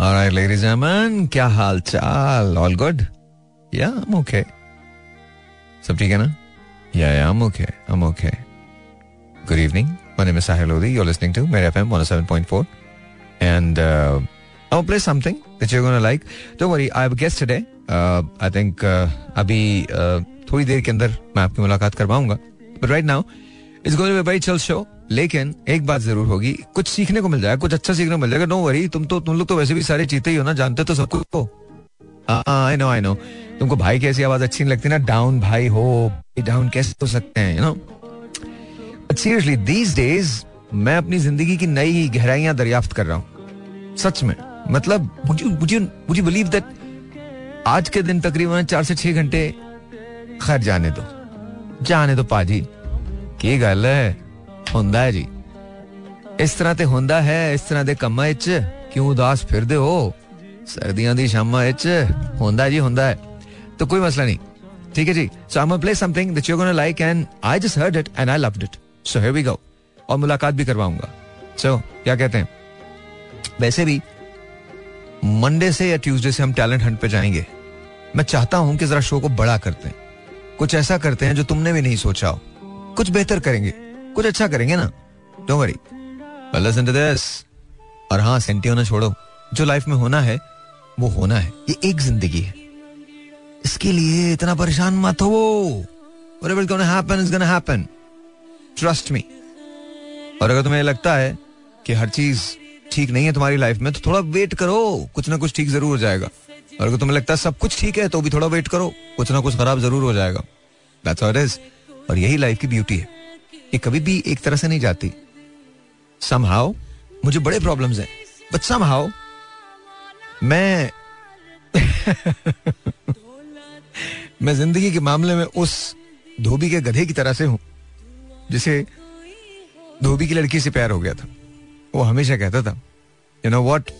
All right, ladies and gentlemen, क्या हाल चाल? All good? Yeah, I'm okay. सब ठीक है ना? Yeah, yeah, I'm okay. I'm okay. Good evening. My name is Sahil Lodi. You're listening to Mera FM 107.4. And uh, I'll play something that you're to like. Don't worry, I have a guest today. Uh, I think uh, अभी uh, थोड़ी देर के अंदर मैं आपकी मुलाकात करवाऊँगा. But right now, it's going to be a very chill show. लेकिन एक बात ज़रूर होगी, कुछ सीखने को मिल जाएगा, कुछ अच्छा सीखने को मिल जाएगा। नो वरी तुम तो तुम लोग तो वैसे भी सारे चीते ही हो ना, जानते तो सबको को आई नो आई नो तुमको भाई की ऐसी आवाज़ अच्छी नहीं लगती ना डाउन भाई, हो डाउन कैसे हो सकते हैं you know seriously these days मैं अपनी ज़िंदगी की नई गहराइयाँ दरियाफ्त कर रहा हूँ। सच में। मतलब मुझे मुझे बिलीव दैट आज के दिन तकरीबन चार से छह घंटे खैर जाने दो। जाने दो पाजी। की गल है? ਹੁੰਦਾ ਹੈ ਜੀ ਇਸ ਤਰ੍ਹਾਂ ਤੇ ਹੁੰਦਾ ਹੈ ਇਸ ਤਰ੍ਹਾਂ ਦੇ ਕੰਮਾਂ ਵਿੱਚ ਕਿਉਂ ਉਦਾਸ ਫਿਰਦੇ ਹੋ ਸਰਦੀਆਂ ਦੀ ਸ਼ਾਮਾਂ ਵਿੱਚ ਹੁੰਦਾ ਜੀ ਹੁੰਦਾ ਹੈ तो कोई मसला नहीं ठीक है जी so I play something that you gonna like and I just heard it and I loved it so here we go और मुलाकात भी करवाऊंगा सो so, क्या कहते हैं वैसे भी मंडे से या ट्यूसडे से हम टैलेंट हंट पे जाएंगे मैं चाहता हूं कि जरा शो को बड़ा करते हैं कुछ ऐसा करते हैं जो तुमने भी नहीं सोचा हो कुछ बेहतर करेंगे कुछ अच्छा करेंगे ना? Don't worry listen to this और हाँ सेंटी होना छोड़ो। जो लाइफ में होना है, वो होना है। ये एक ज़िंदगी है। इसके लिए इतना परेशान मत हो whatever is और अगर तुम्हें लगता है कि हर चीज़ ठीक नहीं है तुम्हारी लाइफ में तो थोड़ा वेट करो। कुछ ना कुछ ठीक ज़रूर हो जाएगा। और अगर तुम्हें लगता है सब कुछ ठीक है तो भी थोड़ा वेट करो। कुछ ना कुछ खराब ज़रूर हो जाएगा। It और यही लाइफ की ब्यूटी है। ये कभी भी एक तरह से नहीं जाती। समहाउ मुझे बड़े प्रॉब्लम्स हैं। बट समहाउ मैं मैं ज़िंदगी के मामले में उस धोबी के गधे की तरह से हूँ, जिसे धोबी की लड़की से प्यार हो गया था। वो हमेशा कहता था you know what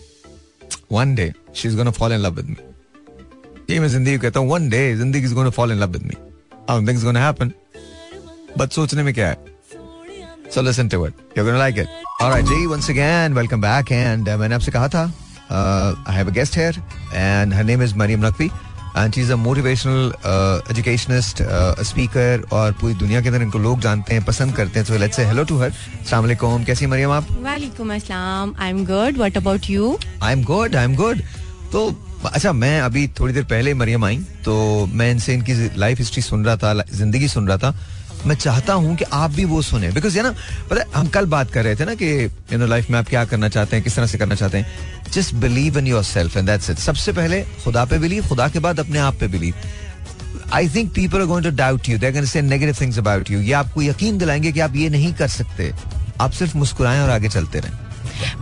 one day she is gonna fall in love with me ये मैं ज़िंदगी कहता हूँ वन डे ज़िंदगी is gonna fall in love with me I think it's gonna happen but सोचने में क्या है? So listen to it. You're going to like it. All right, Jay, once again, welcome back. And uh, मैंने आपसे कहा था, uh, I have a guest here, and her name is Mariam Naqvi. And she's a motivational uh, educationist, uh, a speaker, और पूरी दुनिया के अंदर इनको लोग जानते हैं, पसंद करते हैं. So let's say hello to her. Assalamu alaikum. कैसी हैं मरियम आप? वालेकुम अस्सलाम. I'm good. What about you? I'm good. I'm good. तो अच्छा मैं अभी थोड़ी देर पहले मरियम आई तो मैं इनसे इनकी लाइफ हिस्ट्री सुन रहा था ज़िंदगी सुन रहा था मैं चाहता हूँ कि आप भी वो सुने। बिकॉज़ ये ना पता हम कल बात कर रहे थे ना कि यू नो लाइफ में आप क्या करना चाहते हैं, किस तरह से करना चाहते हैं। Just believe in yourself and that's it सबसे पहले खुदा पे बिलीव खुदा के बाद अपने आप पे believe I think people are going to doubt you देर से नेगेटिव थिंग्स अबाउट यू ये आपको यकीन दिलाएँगे कि आप ये नहीं कर सकते। आप सिर्फ़ मुस्कुराएँ और आगे चलते रहें।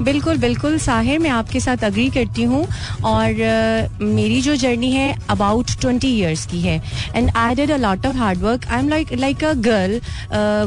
बिल्कुल बिल्कुल साहिर, मैं आपके साथ अग्री करती हूँ। और मेरी जो जर्नी है अबाउट ट्वेंटी ईयर्स की है। And I did a lot of hard work I am like like a girl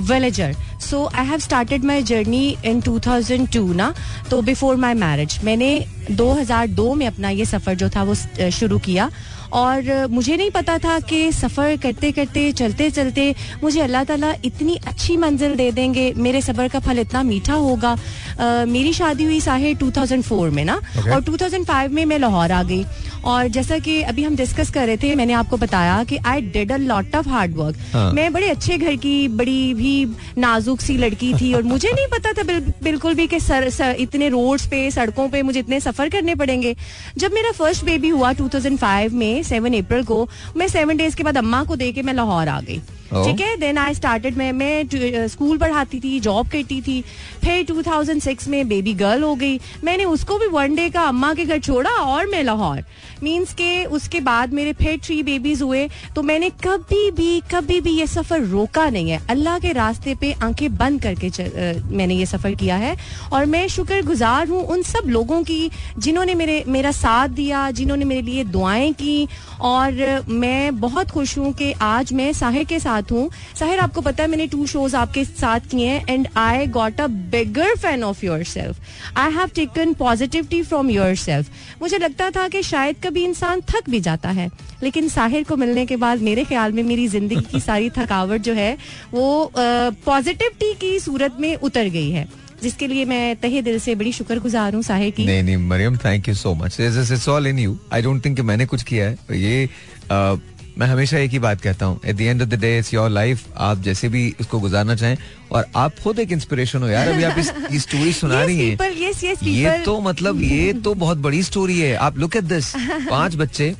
villager so I have started my journey in 2002 ना? तो बिफोर माई मैरिज मैंने 2002 में अपना ये सफ़र जो था वो शुरू किया। और मुझे नहीं पता था कि सफ़र करते करते चलते चलते मुझे अल्लाह ताला इतनी अच्छी मंजिल दे देंगे। मेरे सफ़र का फल इतना मीठा होगा। uh, मेरी शादी हुई साहिर 2004 में ना। Okay. और 2005 में मैं लाहौर आ गई। और जैसा कि अभी हम डिस्कस कर रहे थे मैंने आपको बताया कि I did a lot of hard work मैं बड़े अच्छे घर की बड़ी भी नाजुक सी लड़की थी और मुझे नहीं पता था बिल, बिल्कुल भी कि सर, सर इतने रोड्स पे सड़कों पे मुझे इतने सफ़र करने पड़ेंगे। जब मेरा फ़र्स्ट बेबी हुआ 2005 में सेवन अप्रैल को मैं सेवन डेज़ के बाद अम्मा को देके मैं लाहौर आ गई। ठीक है? देन आई स्टार्टेड मैं मैं स्कूल पढ़ाती थी जॉब करती थी। फिर 2006 में बेबी गर्ल हो गई। मैंने उसको भी वन डे का अम्मा के घर छोड़ा और मैं लाहौर। मीन्स के उसके बाद मेरे फिर थ्री बेबीज हुए तो मैंने कभी भी कभी भी ये सफ़र रोका नहीं है। अल्लाह के रास्ते पे आँखें बंद करके आ, मैंने ये सफ़र किया है। और मैं शुक्रगुजार हूँ उन सब लोगों की जिन्होंने मेरे मेरा साथ दिया जिन्होंने मेरे लिए दुआएँ की। और मैं बहुत खुश हूँ कि आज मैं साहिर के साथ हूँ। साहिर आपको पता है मैंने टू शोज़ आपके साथ किए हैं and I got a bigger fan of yourself I have taken positivity from yourself मुझे लगता था कि शायद कभी इंसान थक भी जाता है। लेकिन साहिर को मिलने के बाद मेरे ख्याल में मेरी ज़िंदगी की सारी थकावट जो है वो पॉजिटिविटी की सूरत में उतर गई है। जिसके लिए मैं तहे दिल से बड़ी शुक्रगुजार हूँ साहिर की। नहीं नहीं Maryam thank you so much it's all in you I don't think मैंने कुछ किया है। ये uh, मैं हमेशा एक ही बात कहता हूँ। At the end of the day it's your life आप जैसे भी इसको गुजारना चाहें और आप खुद एक इंस्पिरेशन हो यार अभी आप इस ये स्टोरी सुना रही people, yes, yes, हैं ये तो मतलब ये तो बहुत बड़ी स्टोरी है। आप लुक एट दिस पाँच बच्चे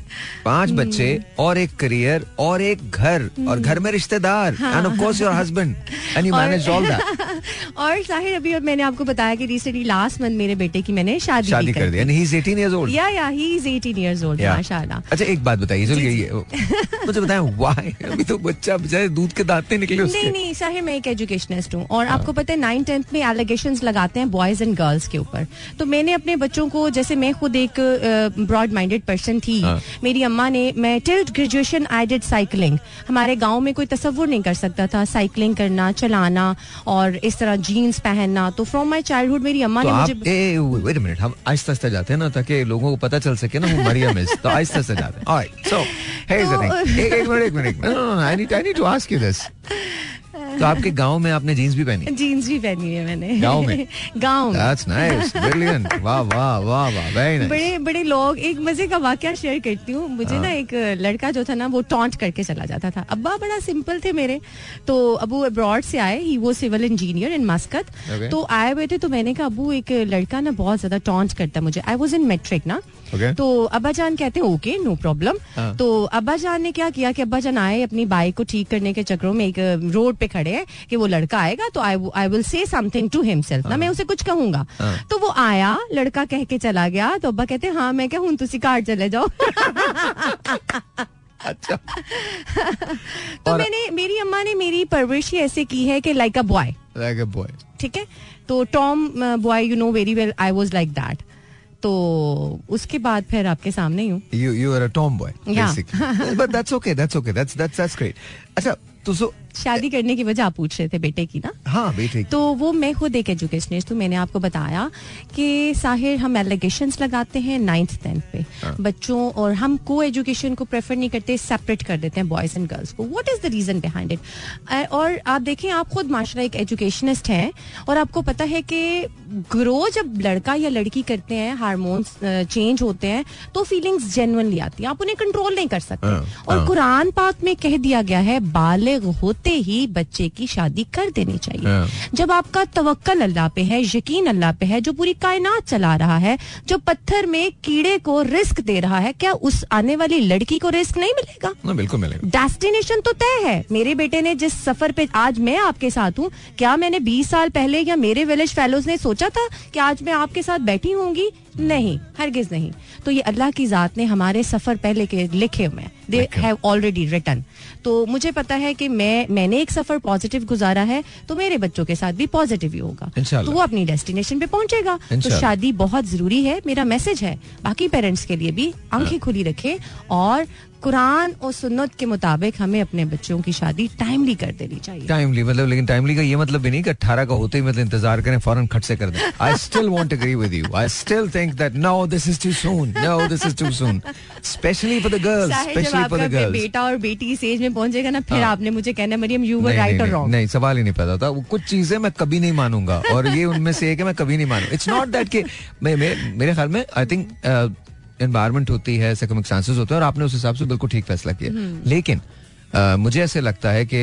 पाँच. बच्चे और एक करियर और एक घर और घर में रिश्तेदार and of course your husband and you और- मैनेज ऑल दैट और साहिर अभी अब मैंने आपको बताया कि रिसेंटली लास्ट मंथ मेरे बेटे की मैंने शादी, शादी कर दी। And he is 18 years old yeah yeah he is 18 years old माशाल्लाह। अच्छा एक बात बताइए चलिए ये मुझे बताएँ व्हाई अभी तो बच्चा बेचारे दूध के दांत नहीं निकले उसके। नहीं नहीं साहिर मैं एक एजुकेशनिस्ट हूँ। और आपको पता है नाइन टेंथ में एलिगेशन लगाते हैं बॉयज़ एंड गर्ल्स के ऊपर। तो मैंने अपने बच्चों को जैसे मैं खुद एक ब्रॉड माइंडेड पर्सन थी। हाँ। मेरी अम्मा ने मैं till graduation I did cycling हमारे गाँव में कोई तस्वुर नहीं कर सकता था साइकिलिंग करना चलाना और इस तरह जीन्स पहनना। तो फ्रॉम माई चाइल्डहुड मेरी अम्मा तो ने मुझे मिनट हम आहिस्ता आहिस्ता जाते हैं ना ताकि लोगों को पता चल सके ना वो मरियम इज़ तो आहिस्ता आहिस्ता जाते हैं। Alright so here is the thing एक मिनट एक minute I need I need to ask you this तो आपके गाँव में आपने जीन्स भी पहनी? जीन्स भी पहनी है मैंने। गाँव में? गाँव दैट्स नाइस ब्रिलियंट वाह वाह वाह वाह. वेरी नाइस बड़े बड़े लोग एक मज़े का वाक्य शेयर करती हूँ। मुझे हाँ। ना एक लड़का जो था ना वो टॉन्ट करके चला जाता था। अब्बा बड़ा सिंपल थे मेरे। तो अबू अब्रॉड से आए। ही वो सिविल इंजीनियर इन मस्कत तो आए हुए थे तो मैंने कहा अबू एक लड़का ना बहुत ज़्यादा टॉन्ट करता मुझे. आई वॉज़ इन मेट्रिक ना। Okay. तो अब्बा जान कहते हैं ओके नो प्रॉब्लम हाँ। तो अब्बा जान ने क्या किया कि अब्बा जान आए अपनी बाइक को ठीक करने के चक्रों में एक रोड पे खड़े हैं कि वो लड़का आएगा तो I I will say something to himself ना मैं उसे कुछ कहूँगा। हाँ। तो वो आया लड़का कह के चला गया। तो अब्बा कहते हाँ मैं क्या हूँ तुसी कार चले जाओ। अच्छा। तो मैंने मेरी अम्मा ने मेरी परवरिश ही ऐसे की है कि like a boy like a boy ठीक है? तो tomboy you know very well I was like that तो उसके बाद फिर आपके सामने हूँ अच्छा शादी करने की वजह आप पूछ रहे थे बेटे की ना हाँ बेटे की। तो वो मैं खुद एक एजुकेशनिस्ट हूँ मैंने आपको बताया कि साहिर हम एलिगेशन लगाते हैं नाइन्थ टेंथ पे हाँ. बच्चों और हम को एजुकेशन को प्रेफर नहीं करते सेपरेट कर देते हैं बॉयज़ एंड गर्ल्स को what is the reason behind it और आप देखें आप खुद माशरा एक एजुकेशनिस्ट हैं और आपको पता है कि ग्रो जब लड़का या लड़की करते हैं हार्मोन्स चेंज होते हैं तो फीलिंग्स जेनुअनली आती हैं आप उन्हें कंट्रोल नहीं कर सकते हाँ, और हाँ। कुरान पाक में कह दिया गया है बालिग होते ही बच्चे की शादी कर देनी चाहिए। हाँ। जब आपका तवक्कल अल्लाह पे है यकीन अल्लाह पे है जो पूरी कायनात चला रहा है जो पत्थर में कीड़े को रिस्क दे रहा है क्या उस आने वाली लड़की को रिस्क नहीं मिलेगा? ना बिल्कुल मिलेगा। डेस्टिनेशन तो तय है। मेरे बेटे ने जिस सफ़र पे आज मैं आपके साथ हूँ क्या मैंने 20 साल पहले या मेरे विलेज फेलोज ने सोचा था कि आज मैं आपके साथ बैठी होंगी? नहीं हरगिज नहीं। तो ये अल्लाह की जात ने हमारे सफ़र पहले के लिखे हुए दे हैव ऑलरेडी रिटर्न तो मुझे पता है कि मैं मैंने एक सफ़र पॉजिटिव गुजारा है तो मेरे बच्चों के साथ भी पॉजिटिव ही होगा। तो वो अपनी डेस्टिनेशन पे पहुंचेगा। तो शादी बहुत ज़रूरी है मेरा मैसेज है। बाकी पेरेंट्स के लिए भी आँखें खुली रखें और कुरान और सुन्नत के मुताबिक हमें अपने बच्चों की शादी टाइमली कर देनी चाहिए। टाइमली मतलब लेकिन टाइमली का ये मतलब भी नहीं कि अट्ठारह का होते ही मतलब इंतज़ार करें फ़ौरन खट से कर दें। I still want agree with you I still think that no this is too soon no this is too soon specially for the girls specially for the girls बेटा और बेटी इस एज में पहुंचेगा ना फिर हाँ। आपने मुझे कहना मरियम यू वर राइट और रॉन्ग नहीं सवाल ही नहीं पैदा होता। वो कुछ चीज़ें मैं कभी नहीं मानूँगा और ये उनमें से एक है मैं कभी नहीं मानूँगा। इट्स नॉट दैट कि मैं- मेरे ख्याल में आई थिंक एनवायरमेंट होती है सर्कमस्टांसेस होते हैं और आपने उस हिसाब से बिल्कुल ठीक फैसला किया। हम्म। लेकिन अ, मुझे ऐसे लगता है कि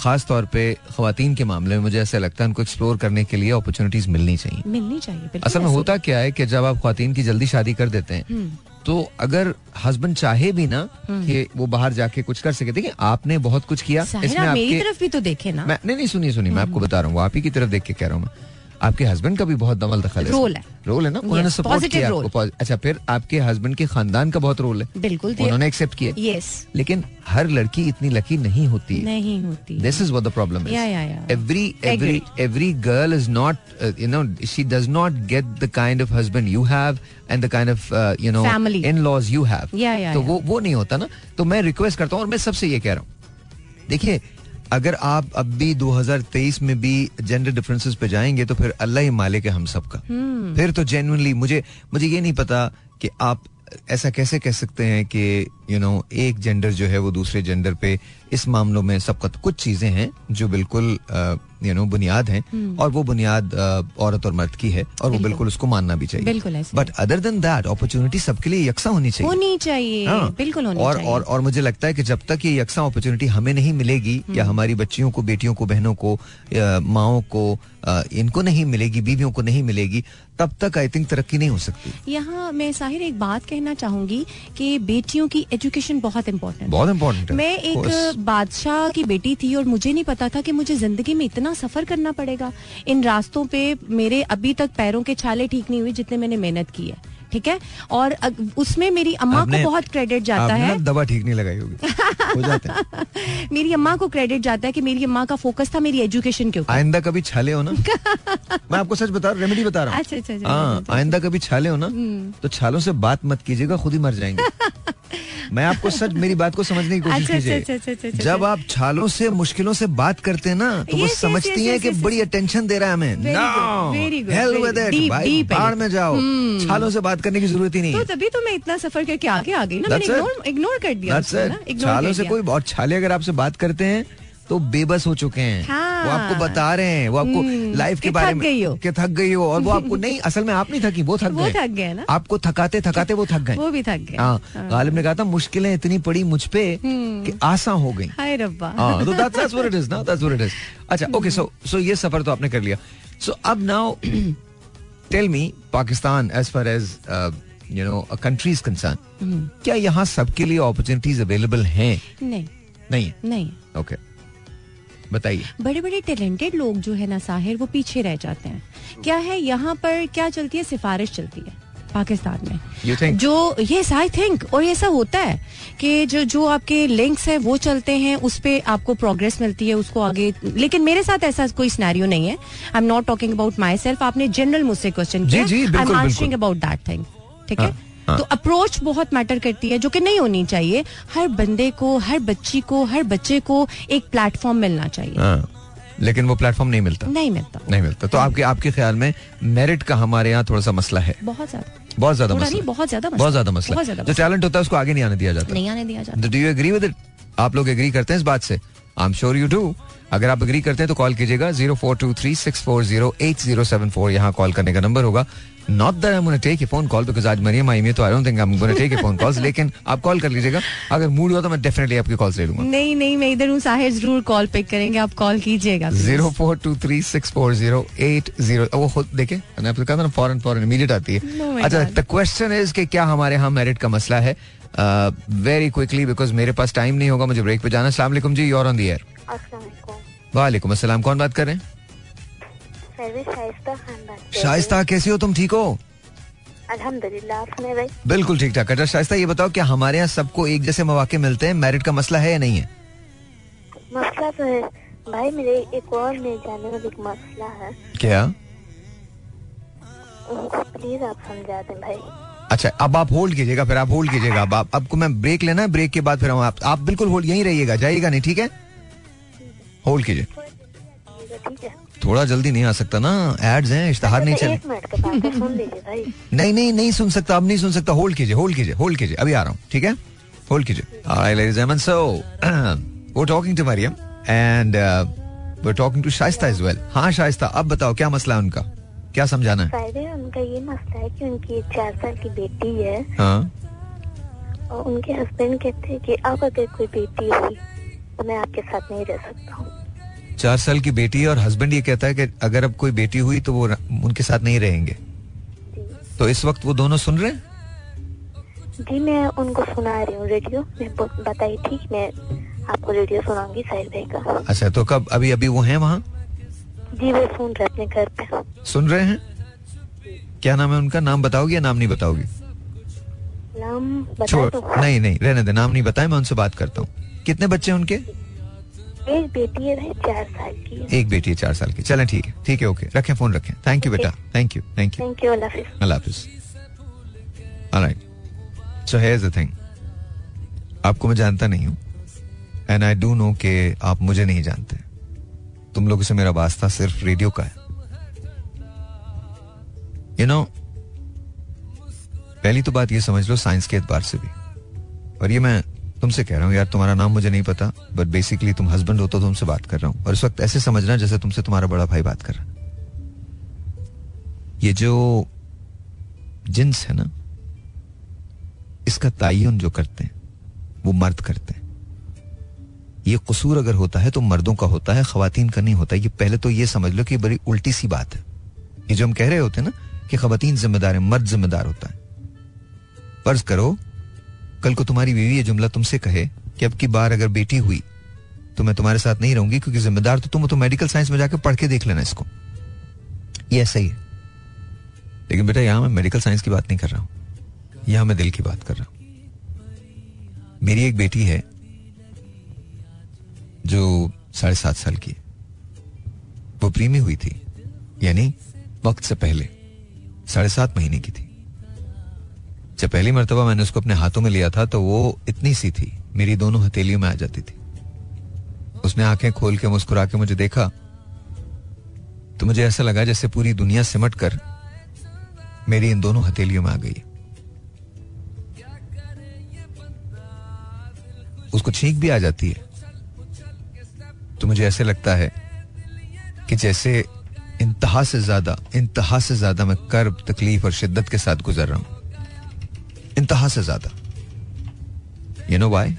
खास तौर पे खातन के मामले में मुझे ऐसा लगता है उनको एक्सप्लोर करने के लिए अपॉर्चुनिटीज़ मिलनी चाहिए। मिलनी चाहिए असल में होता क्या है कि जब आप खातन की जल्दी शादी कर देते हैं हम्म। तो अगर हस्बैंड चाहे भी ना कि वो बाहर जाके कुछ कर सके देखिए आपने बहुत कुछ किया साहिर, आप मेरी तरफ़ भी तो देखे ना। मैं नहीं नहीं सुनिए सुनिए मैं आपको बता रहा हूँ आप ही की तरफ़ देख के कह रहा हूँ मैं। आपके हस्बैंड का भी बहुत दमल दखल है रोल है। रोल है ना? उन्होंने सपोर्ट किया आपको अच्छा फिर आपके हस्बैंड के खानदान का बहुत रोल है। बिल्कुल उन्होंने एक्सेप्ट किया। यस लेकिन हर लड़की इतनी लकी नहीं होती। नहीं होती। This is the problem is every every every girl is not you know she does not get the kind of husband you have and the kind of you know in laws you have तो वो वो नहीं होता ना। तो मैं request करता हूँ और मैं सबसे ये कह रहा हूँ। देखिये अगर आप अब भी 2023 में भी जेंडर डिफरेंसेस पे जाएँगे तो फिर अल्लाह ही मालिक है हम सब सबका फिर तो जेनुअनली मुझे मुझे ये नहीं पता कि आप ऐसा कैसे कह सकते हैं कि यू नो एक जेंडर जो है वो दूसरे जेंडर पे इस मामलों में सबका कुछ चीज़ें हैं जो बिल्कुल यू नो बुनियाद हैं हम्म। और वो बुनियाद uh, औरत और मर्द की है और वो बिल्कुल। उसको मानना भी चाहिए बिल्कुल but other than that opportunity सबके लिए यकसा होनी चाहिए होनी चाहिए हाँ। बिल्कुल होनी और चाहिए और और मुझे लगता है कि जब तक ये यकसा अपॉर्चुनिटी हमें नहीं मिलेगी या हम्म। हमारी बच्चियों को बेटियों को बहनों को माओ को इनको नहीं मिलेगी बीवियों को नहीं मिलेगी तब तक आई थिंक तरक्की नहीं हो सकती यहाँ मैं साहिर एक बात कहना चाहूँगी कि बेटियों की एजुकेशन बहुत इम्पोर्टेंट बहुत इम्पोर्टेंट मैं एक बादशाह की बेटी थी और मुझे नहीं पता था कि मुझे ज़िंदगी में इतना सफ़र करना पड़ेगा। इन रास्तों पे मेरे अभी तक पैरों के छाले ठीक नहीं हुए जितने मैंने मेहनत की है। ठीक है? और उसमें मेरी अम्मा को बहुत क्रेडिट जाता है। दवा ठीक नहीं लगाई होगी। मेरी अम्मा को क्रेडिट जाता है कि मेरी अम्मा का फोकस था मेरी एजुकेशन के ऊपर। आइंदा कभी छाले हो ना? मैं आपको सच बता रहा रेमेडी बता रहा हूँ। अच्छा, अच्छा, अच्छा, हाँ। आइंदा कभी छाले हो ना तो छालों से बात मत कीजिएगा खुद ही मर जाएँगे। मैं आपको सच मेरी बात को समझने की कोशिश कीजिए। जब आप छालों से मुश्किलों से बात करते हैं ना तो वो समझती हैं कि बड़ी अटेंशन दे रहा है हमें। बाहर में जाओ। छालों से बात करने की ज़रूरत ही नहीं तो तभी तो मैं इतना सफ़र करके आगे आ गई ना मैंने इग्नोर इग्नोर कर दिया छालों से कोई और छाले अगर आपसे बात करते हैं तो बेबस हो चुके हैं। हाँ। वो आपको बता रहे हैं वो आपको हम्म, लाइफ के कि बारे थक में गई हो। कि थक गई हो और वो आपको नहीं असल में आप नहीं थकी वो थक गए। थक गए ना। आपको थकाते थकाते वो थक गए। वो भी थक गए। हाँ गालिब ने कहा था मुश्किलें इतनी पड़ी मुझ पे हम्म। कि आसान हो गई। हाय रब्बा। हाँ तो अच्छा ओके सो सो ये सफ़र तो आपने कर लिया। सो अब now tell me Pakistan as far as you know a country is concern क्या यहाँ सबके लिए अपॉर्चुनिटीज़ अवेलेबल हैं? नहीं। नहीं नहीं। Okay okay. बताइए। बड़े बड़े टैलेंटेड लोग जो है ना साहिर वो पीछे रह जाते हैं। क्या है यहाँ पर क्या चलती है सिफारिश चलती है? पाकिस्तान में। You think? जो ये आई थिंक और ये ऐसा होता है कि जो जो आपके लिंक्स हैं वो चलते हैं उस पर आपको प्रोग्रेस मिलती है उसको आगे लेकिन मेरे साथ ऐसा कोई सिनेरियो नहीं है। I am not talking about myself आपने जनरल मुझसे क्वेश्चन किया। I am answering about that thing ठीक है? हाँ, हाँ। तो अप्रोच बहुत मैटर करती है जो कि नहीं होनी चाहिए। हर बंदे को हर बच्ची को हर बच्चे को एक प्लेटफॉर्म मिलना चाहिए। हाँ। लेकिन वो प्लेटफॉर्म नहीं मिलता। नहीं मिलता। नहीं मिलता। तो आपके आपके ख्याल में मेरिट का हमारे यहाँ थोड़ा सा मसला है? बहुत ज़्यादा। बहुत ज़्यादा मसला। नहीं, बहुत ज़्यादा बहुत ज़्यादा मसला। जो टैलेंट होता है उसको आगे नहीं आने दिया जाता। नहीं आने दिया जाता। Do you agree with it आप लोग एग्री करते हैं इस बात से? I am sure you do अगर आप अग्री करते हैं तो कॉल कीजिएगा zero four two three six four zero eight zero seven four यहाँ कॉल करने का नंबर होगा। Not that I am take a phone call because आज मरियम आई में तो I don't think I am take a phone calls लेकिन आप कॉल कर लीजिएगा। अगर मूड हुआ तो मैं डेफिनेटली आपकी कॉल्स ले लूँगा। नहीं नहीं मैं इधर हूँ साहिर ज़रूर कॉल पिक करेंगे आप कॉल कीजिएगा zero four two three six four zero eight zero वो खुद देखे मैंने आपको कहा था ना फॉरन फॉरन इमीडिएट आती Oh है अच्छा द क्वेश्चन इज़ कि क्या हमारे यहाँ मेरिट का मसला है? वेरी क्विकली बिकॉज़ मेरे पास टाइम नहीं होगा मुझे ब्रेक पे जाना अस्सलाम वालेकुम ji your on the air वालेकुम अस्सलाम कौन बात कर रहे हैं? शाइस्ता कैसी हो? तुम ठीक हो। अल्हम्दुलिल्लाह भाई। बिल्कुल ठीक ठाक। अच्छा शाइस्ता ये बताओ क्या हमारे यहाँ सबको एक जैसे मौके मिलते हैं मेरिट का मसला है या नहीं है? मसला तो है। भाई मेरे एक और नहीं जाने वाला एक मसला है। क्या? प्लीज़ आप समझा दें भाई। अच्छा अब आप होल्ड कीजिएगा फिर आप होल्ड कीजिएगा। अब आप आपको मैं ब्रेक लेना है ब्रेक के बाद फिर हम आप, आप बिल्कुल होल्ड यहीं रहिएगा जाइएगा नहीं ठीक है? होल्ड कीजिए। थोड़ा जल्दी नहीं आ सकता ना। एड्स हैं इश्तहार नहीं चल नहीं नहीं नहीं सुन सकता। अब नहीं सुन सकता। होल्ड कीजिए होल्ड कीजिए होल्ड कीजिए। अभी आ रहा हूँ ठीक है? होल्ड कीजिए। And gentlemen, so we're talking to Mariam and uh, we're talking to Shaista as well. हाँ शाइस्ता अब बताओ क्या मसला है उनका? क्या समझाना है? उनका ये मसला है कि उनकी चार साल की बेटी है। हाँ। और उनके हस्बैंड कहते हैं कि अब अगर कोई बेटी हुई तो मैं आपके साथ नहीं रह सकता हूँ। चार साल की बेटी है और हस्बैंड ये कहता है कि अगर अब कोई बेटी हुई तो वो उनके साथ नहीं रहेंगे। तो इस वक्त वो दोनों सुन रहे हैं? जी मैं उनको सुना रही हूँ रेडियो मैं बताई ठीक मैं आपको रेडियो सुनाऊँगी साहिर भाई का। अच्छा तो कब अभी अभी वो हैं वहाँ? जी वो सुन रहे अपने घर पे। सुन रहे हैं? क्या नाम है उनका? नाम बताओगी या नाम नहीं बताओगी? नाम बता छोड़ नहीं नहीं रहने दे नाम नहीं बताए मैं उनसे बात करता हूँ। कितने बच्चे उनके? एक बेटी है चार साल की। एक बेटी है चार साल की। चलें ठीक है। ठीक है ओके। रखें फ़ोन रखें। थैंक यू बेटा। Thank you thank you thank you Allah Hafiz alright so here's the thing आपको मैं जानता नहीं हूँ एंड आई डू नो कि आप मुझे नहीं जानते। तुम लोगों से मेरा वास्ता सिर्फ़ रेडियो का है। यू नो पहली तो बात ये समझ लो साइंस के एतबार से भी। और ये मैं तुमसे कह रहा हूँ, यार, तुम्हारा नाम मुझे नहीं पता बट बेसिकली तुम हस्बैंड हो तो तुमसे बात कर रहा हूँ। और इस वक्त ऐसे समझना जैसे तुमसे तुम्हारा बड़ा भाई बात कर रहा ये जो जिन्स है ना, इसका तयन जो करते हैं, वो मर्द करते हैं। ये कसूर अगर होता है तो मर्दों का होता है खातन का नहीं होता। ये पहले तो ये समझ लो कि बड़ी उल्टी सी बात है। ये जो हम कह रहे होते हैं ना कि खातन जिम्मेदार है, मर्द जिम्मेदार होता है। फ़र्ज़ करो कल को तुम्हारी बीवी ये जुमला तुमसे कहे कि अब की बार अगर बेटी हुई तो मैं तुम्हारे साथ नहीं रहूँगी क्योंकि जिम्मेदार तो तुम तो मेडिकल साइंस में जाकर पढ़ के देख लेना इसको। ये ऐसा ही है। लेकिन बेटा, यहाँ मैं मेडिकल साइंस की बात नहीं कर रहा हूँ। यहाँ मैं दिल की बात कर रहा हूँ। मेरी एक बेटी है जो साढ़े सात साल की वो प्रीमी हुई थी, यानी वक्त से पहले, साढ़े सात महीने की थी। जब पहली मरतबा मैंने उसको अपने हाथों में लिया था तो वो इतनी सी थी। मेरी दोनों हथेलियों में आ जाती थी। उसने आँखें खोल के मुस्कुरा के मुझे देखा तो मुझे ऐसा लगा जैसे पूरी दुनिया सिमट कर मेरी इन दोनों हथेलियों में आ गई। उसको छींक भी आ जाती है। तो मुझे ऐसे लगता है कि जैसे इंतहा से ज़्यादा, इंतहा से ज़्यादा मैं कर्ब, तकलीफ़ और शिद्दत के साथ गुजर रहा हूँ। इंतहा से ज़्यादा। यू नो वाई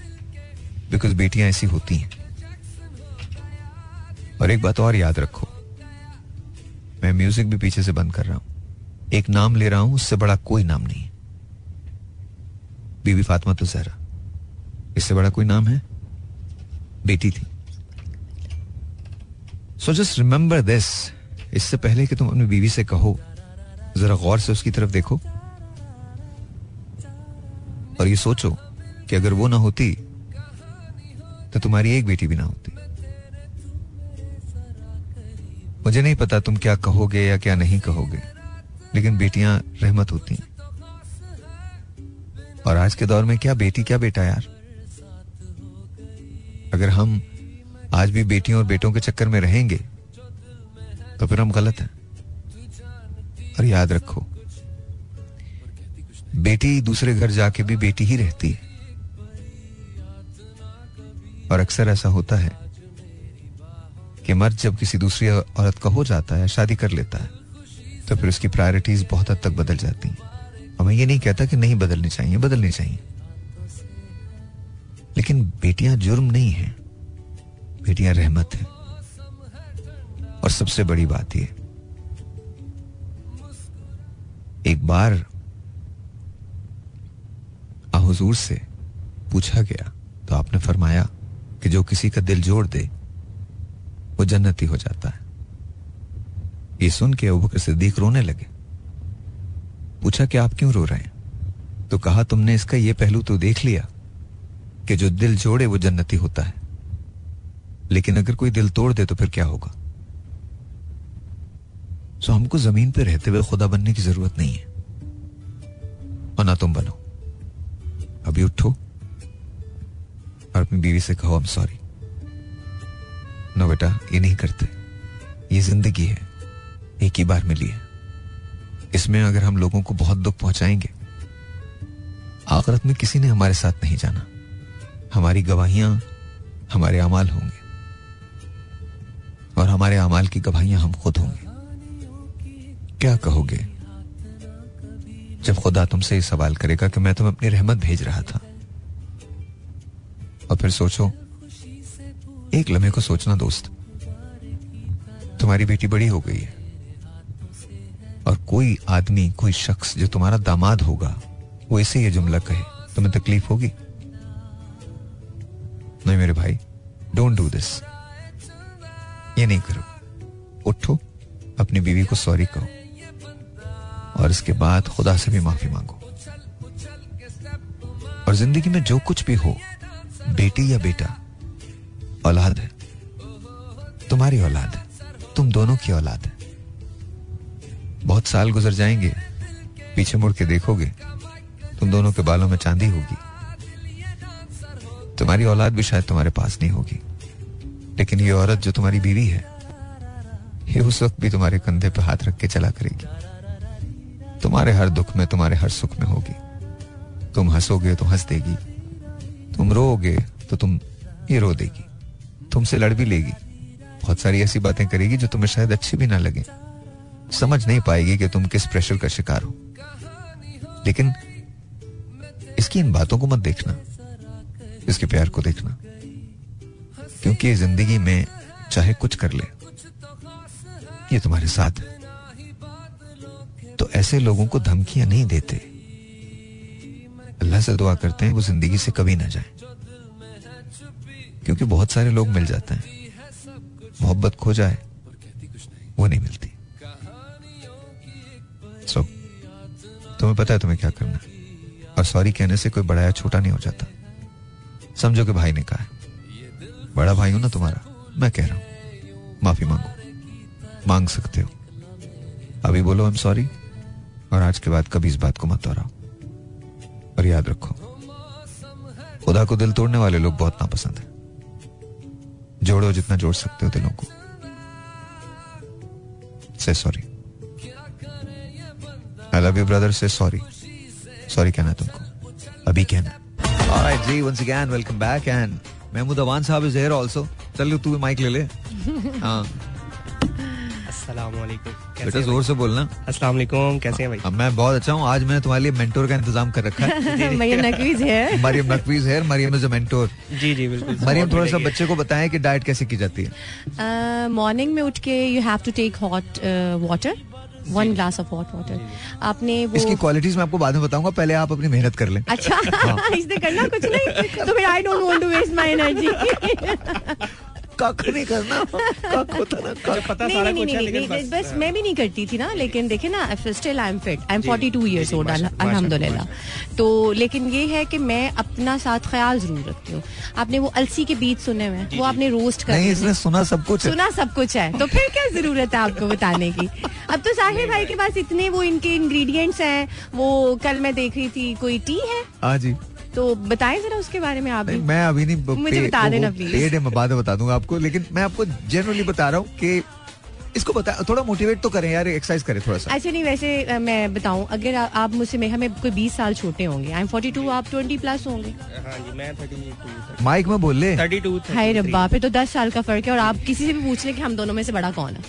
बिकॉज़ बेटियाँ ऐसी होती हैं। और एक बात और याद रखो। मैं म्यूज़िक भी पीछे से बंद कर रहा हूँ। एक नाम ले रहा हूँ, उससे बड़ा कोई नाम नहीं बीबी फातिमा तो जहरा। इससे बड़ा कोई नाम है? बेटी थी। सो जस्ट रिमेंबर दिस इससे पहले कि तुम अपनी बीवी से कहो, जरा गौर से उसकी तरफ़ देखो। और ये सोचो कि अगर वो ना होती तो तुम्हारी एक बेटी भी ना होती। मुझे नहीं पता तुम क्या कहोगे या क्या नहीं कहोगे, लेकिन बेटियाँ रहमत होती हैं। और आज के दौर में क्या बेटी, क्या बेटा यार? अगर हम आज भी बेटियों और बेटों के चक्कर में रहेंगे तो फिर हम गलत हैं। और याद रखो बेटी दूसरे घर जाके भी बेटी ही रहती है। और अक्सर ऐसा होता है कि मर्द जब किसी दूसरी औरत का हो जाता है, शादी कर लेता है तो फिर उसकी प्रायोरिटीज बहुत हद तक बदल जाती हैं। और मैं ये नहीं कहता कि नहीं बदलनी चाहिए बदलनी चाहिए। लेकिन बेटियाँ जुर्म नहीं है, बेटियाँ रहमत है। और सबसे बड़ी बात यह एक बार हुजूर से पूछा गया तो आपने फरमाया कि जो किसी का दिल जोड़ दे, वो जन्नती हो जाता है। ये सुन के अबू बकर सिद्दीक रोने लगे। पूछा कि आप क्यों रो रहे हैं? तो कहा, तुमने इसका यह पहलू तो देख लिया कि जो दिल जोड़े, वो जन्नती होता है। लेकिन अगर कोई दिल तोड़ दे तो फिर क्या होगा? सो हमको ज़मीन पर रहते हुए खुदा बनने की ज़रूरत नहीं है। और ना तुम बनो। अभी उठो। और अपनी बीवी से कहो आई एम सॉरी नो बेटा, ये नहीं करते। ये ज़िंदगी है। एक ही बार मिली है। इसमें अगर हम लोगों को बहुत दुख पहुंचाएँगे, आखिरत में किसी ने हमारे साथ नहीं जाना। हमारी गवाहियाँ हमारे अमाल होंगे। और हमारे अमाल की गवाहियाँ हम खुद होंगे। क्या कहोगे? जब खुदा तुमसे ये सवाल करेगा कि मैं तुम्हें अपनी रहमत भेज रहा था। और फिर सोचो, एक लम्हे को सोचना दोस्त, तुम्हारी बेटी बड़ी हो गई है। और कोई आदमी, कोई शख्स जो तुम्हारा दामाद होगा, वो इसे ये जुमला कहे, तुम्हें तकलीफ़ होगी? नहीं मेरे भाई डोंट डू दिस ये नहीं करो। उठो, अपनी बीवी को सॉरी कहो। और इसके बाद खुदा से भी माफ़ी मांगो। और ज़िंदगी में जो कुछ भी हो, बेटी या बेटा, औलाद है। तुम्हारी औलाद है। तुम दोनों की औलाद है। बहुत साल गुजर जाएँगे, पीछे मुड़ के देखोगे, तुम दोनों के बालों में चांदी होगी। तुम्हारी औलाद भी शायद तुम्हारे पास नहीं होगी। लेकिन ये औरत जो तुम्हारी बीवी है, ये उस वक्त भी तुम्हारे कंधे पर हाथ रख के चला करेगी। तुम्हारे हर दुख में, तुम्हारे हर सुख में होगी। तुम हंसोगे तो हंस देगी। तुम रोओगे तो तुम ये रो देगी। तुमसे लड़ भी लेगी। बहुत सारी ऐसी बातें करेगी जो तुम्हें शायद अच्छी भी ना लगे। समझ नहीं पाएगी कि तुम किस प्रेशर का शिकार हो। लेकिन इसकी इन बातों को मत देखना। इसके प्यार को देखना। क्योंकि ज़िंदगी में चाहे कुछ कर ले, ये तुम्हारे साथ है। ऐसे लोगों को धमकियाँ नहीं देते। अल्लाह से दुआ करते हैं, वो ज़िंदगी से कभी ना जाए। क्योंकि बहुत सारे लोग मिल जाते हैं। मोहब्बत खो जाए, वो नहीं मिलती। सो तुम्हें पता है तुम्हें क्या करना है? और सॉरी कहने से कोई बड़ा या छोटा नहीं हो जाता। समझो कि भाई ने कहा है। बड़ा भाई हूँ ना तुम्हारा? मैं कह रहा हूँ। माफ़ी मांगो। मांग सकते हो। अभी बोलो आई एम सॉरी और आज के बाद कभी इस बात को मत दोहराओ। और याद रखो खुदा को दिल तोड़ने वाले लोग बहुत नापसंद है। जोड़ो जितना जोड़ सकते हो दिलों को। Say sorry I love you brother say sorry sorry कहना तुमको। अभी कहना। Alright, ji once again welcome back and Mahmood Awan साहब इज़ here also चल तू माइक ले ले। हाँ। वालेकुम बेटा ज़ोर से बोलना। अस्सलाम वालेकुम कैसे हैं भाई? मैं बहुत अच्छा हूँ। आज मैंने तुम्हारे लिए मेंटोर का इंतज़ाम कर रखा है। मरियम नकवीज है। मरियम नकवीज है मरियम इज़ मेंटोर जी जी बिल्कुल। मरियम थोड़ा सा बच्चे को बताएँ कि डाइट कैसे की जाती है। मॉर्निंग में उठ के you have to take hot water one glass of hot water आपने वो इसकी क्वालिटीज मैं आपको बाद में बताऊँगा। पहले आप अपनी मेहनत कर लें। अच्छा इसने करना कुछ नहीं। तो फिर I don't want to waste my energy कख नहीं करना। कख होता ना कख। पता नहीं सारा नहीं कुछ नहीं है नहीं लेकिन नहीं, बस। मैं भी नहीं करती थी ना लेकिन देखे ना still I am fit I am ji, 42 years old अल्हम्दुलिल्लाह। तो लेकिन ये है कि मैं अपना साथ ख्याल ज़रूर रखती हूँ। आपने वो अलसी के बीज सुने हुए हैं? वो आपने रोस्ट कर नहीं इसने सुना सब कुछ है। सुना सब कुछ है। तो फिर क्या ज़रूरत है आपको बताने की? अब तो साहिर भाई के पास इतने वो इनके इंग्रेडिएंट्स हैं। वो कल मैं देख रही थी कोई टी है? हाँ जी। तो बताएँ जरा उसके बारे में आप भी। नहीं मैं अभी नहीं मुझे बता देना, है मैं बाद में बता दूँगा आपको लेकिन मैं आपको जनरली बता रहा हूँ कि इसको बता थोड़ा मोटिवेट तो करें यार एक्सरसाइज करें थोड़ा सा। अच्छा नहीं वैसे अ, मैं बताऊँ अगर आ, आप मुझसे मैं हमें कोई 20 साल छोटे होंगे आई एम 42 आप 20 प्लस होंगे। हाँ जी मैं थर्टी टू माइक में बोल ले। थर्टी टू हाय रब्बा पे तो 10 साल का फ़र्क है और आप किसी से भी पूछ लें कि हम दोनों में से बड़ा कौन है।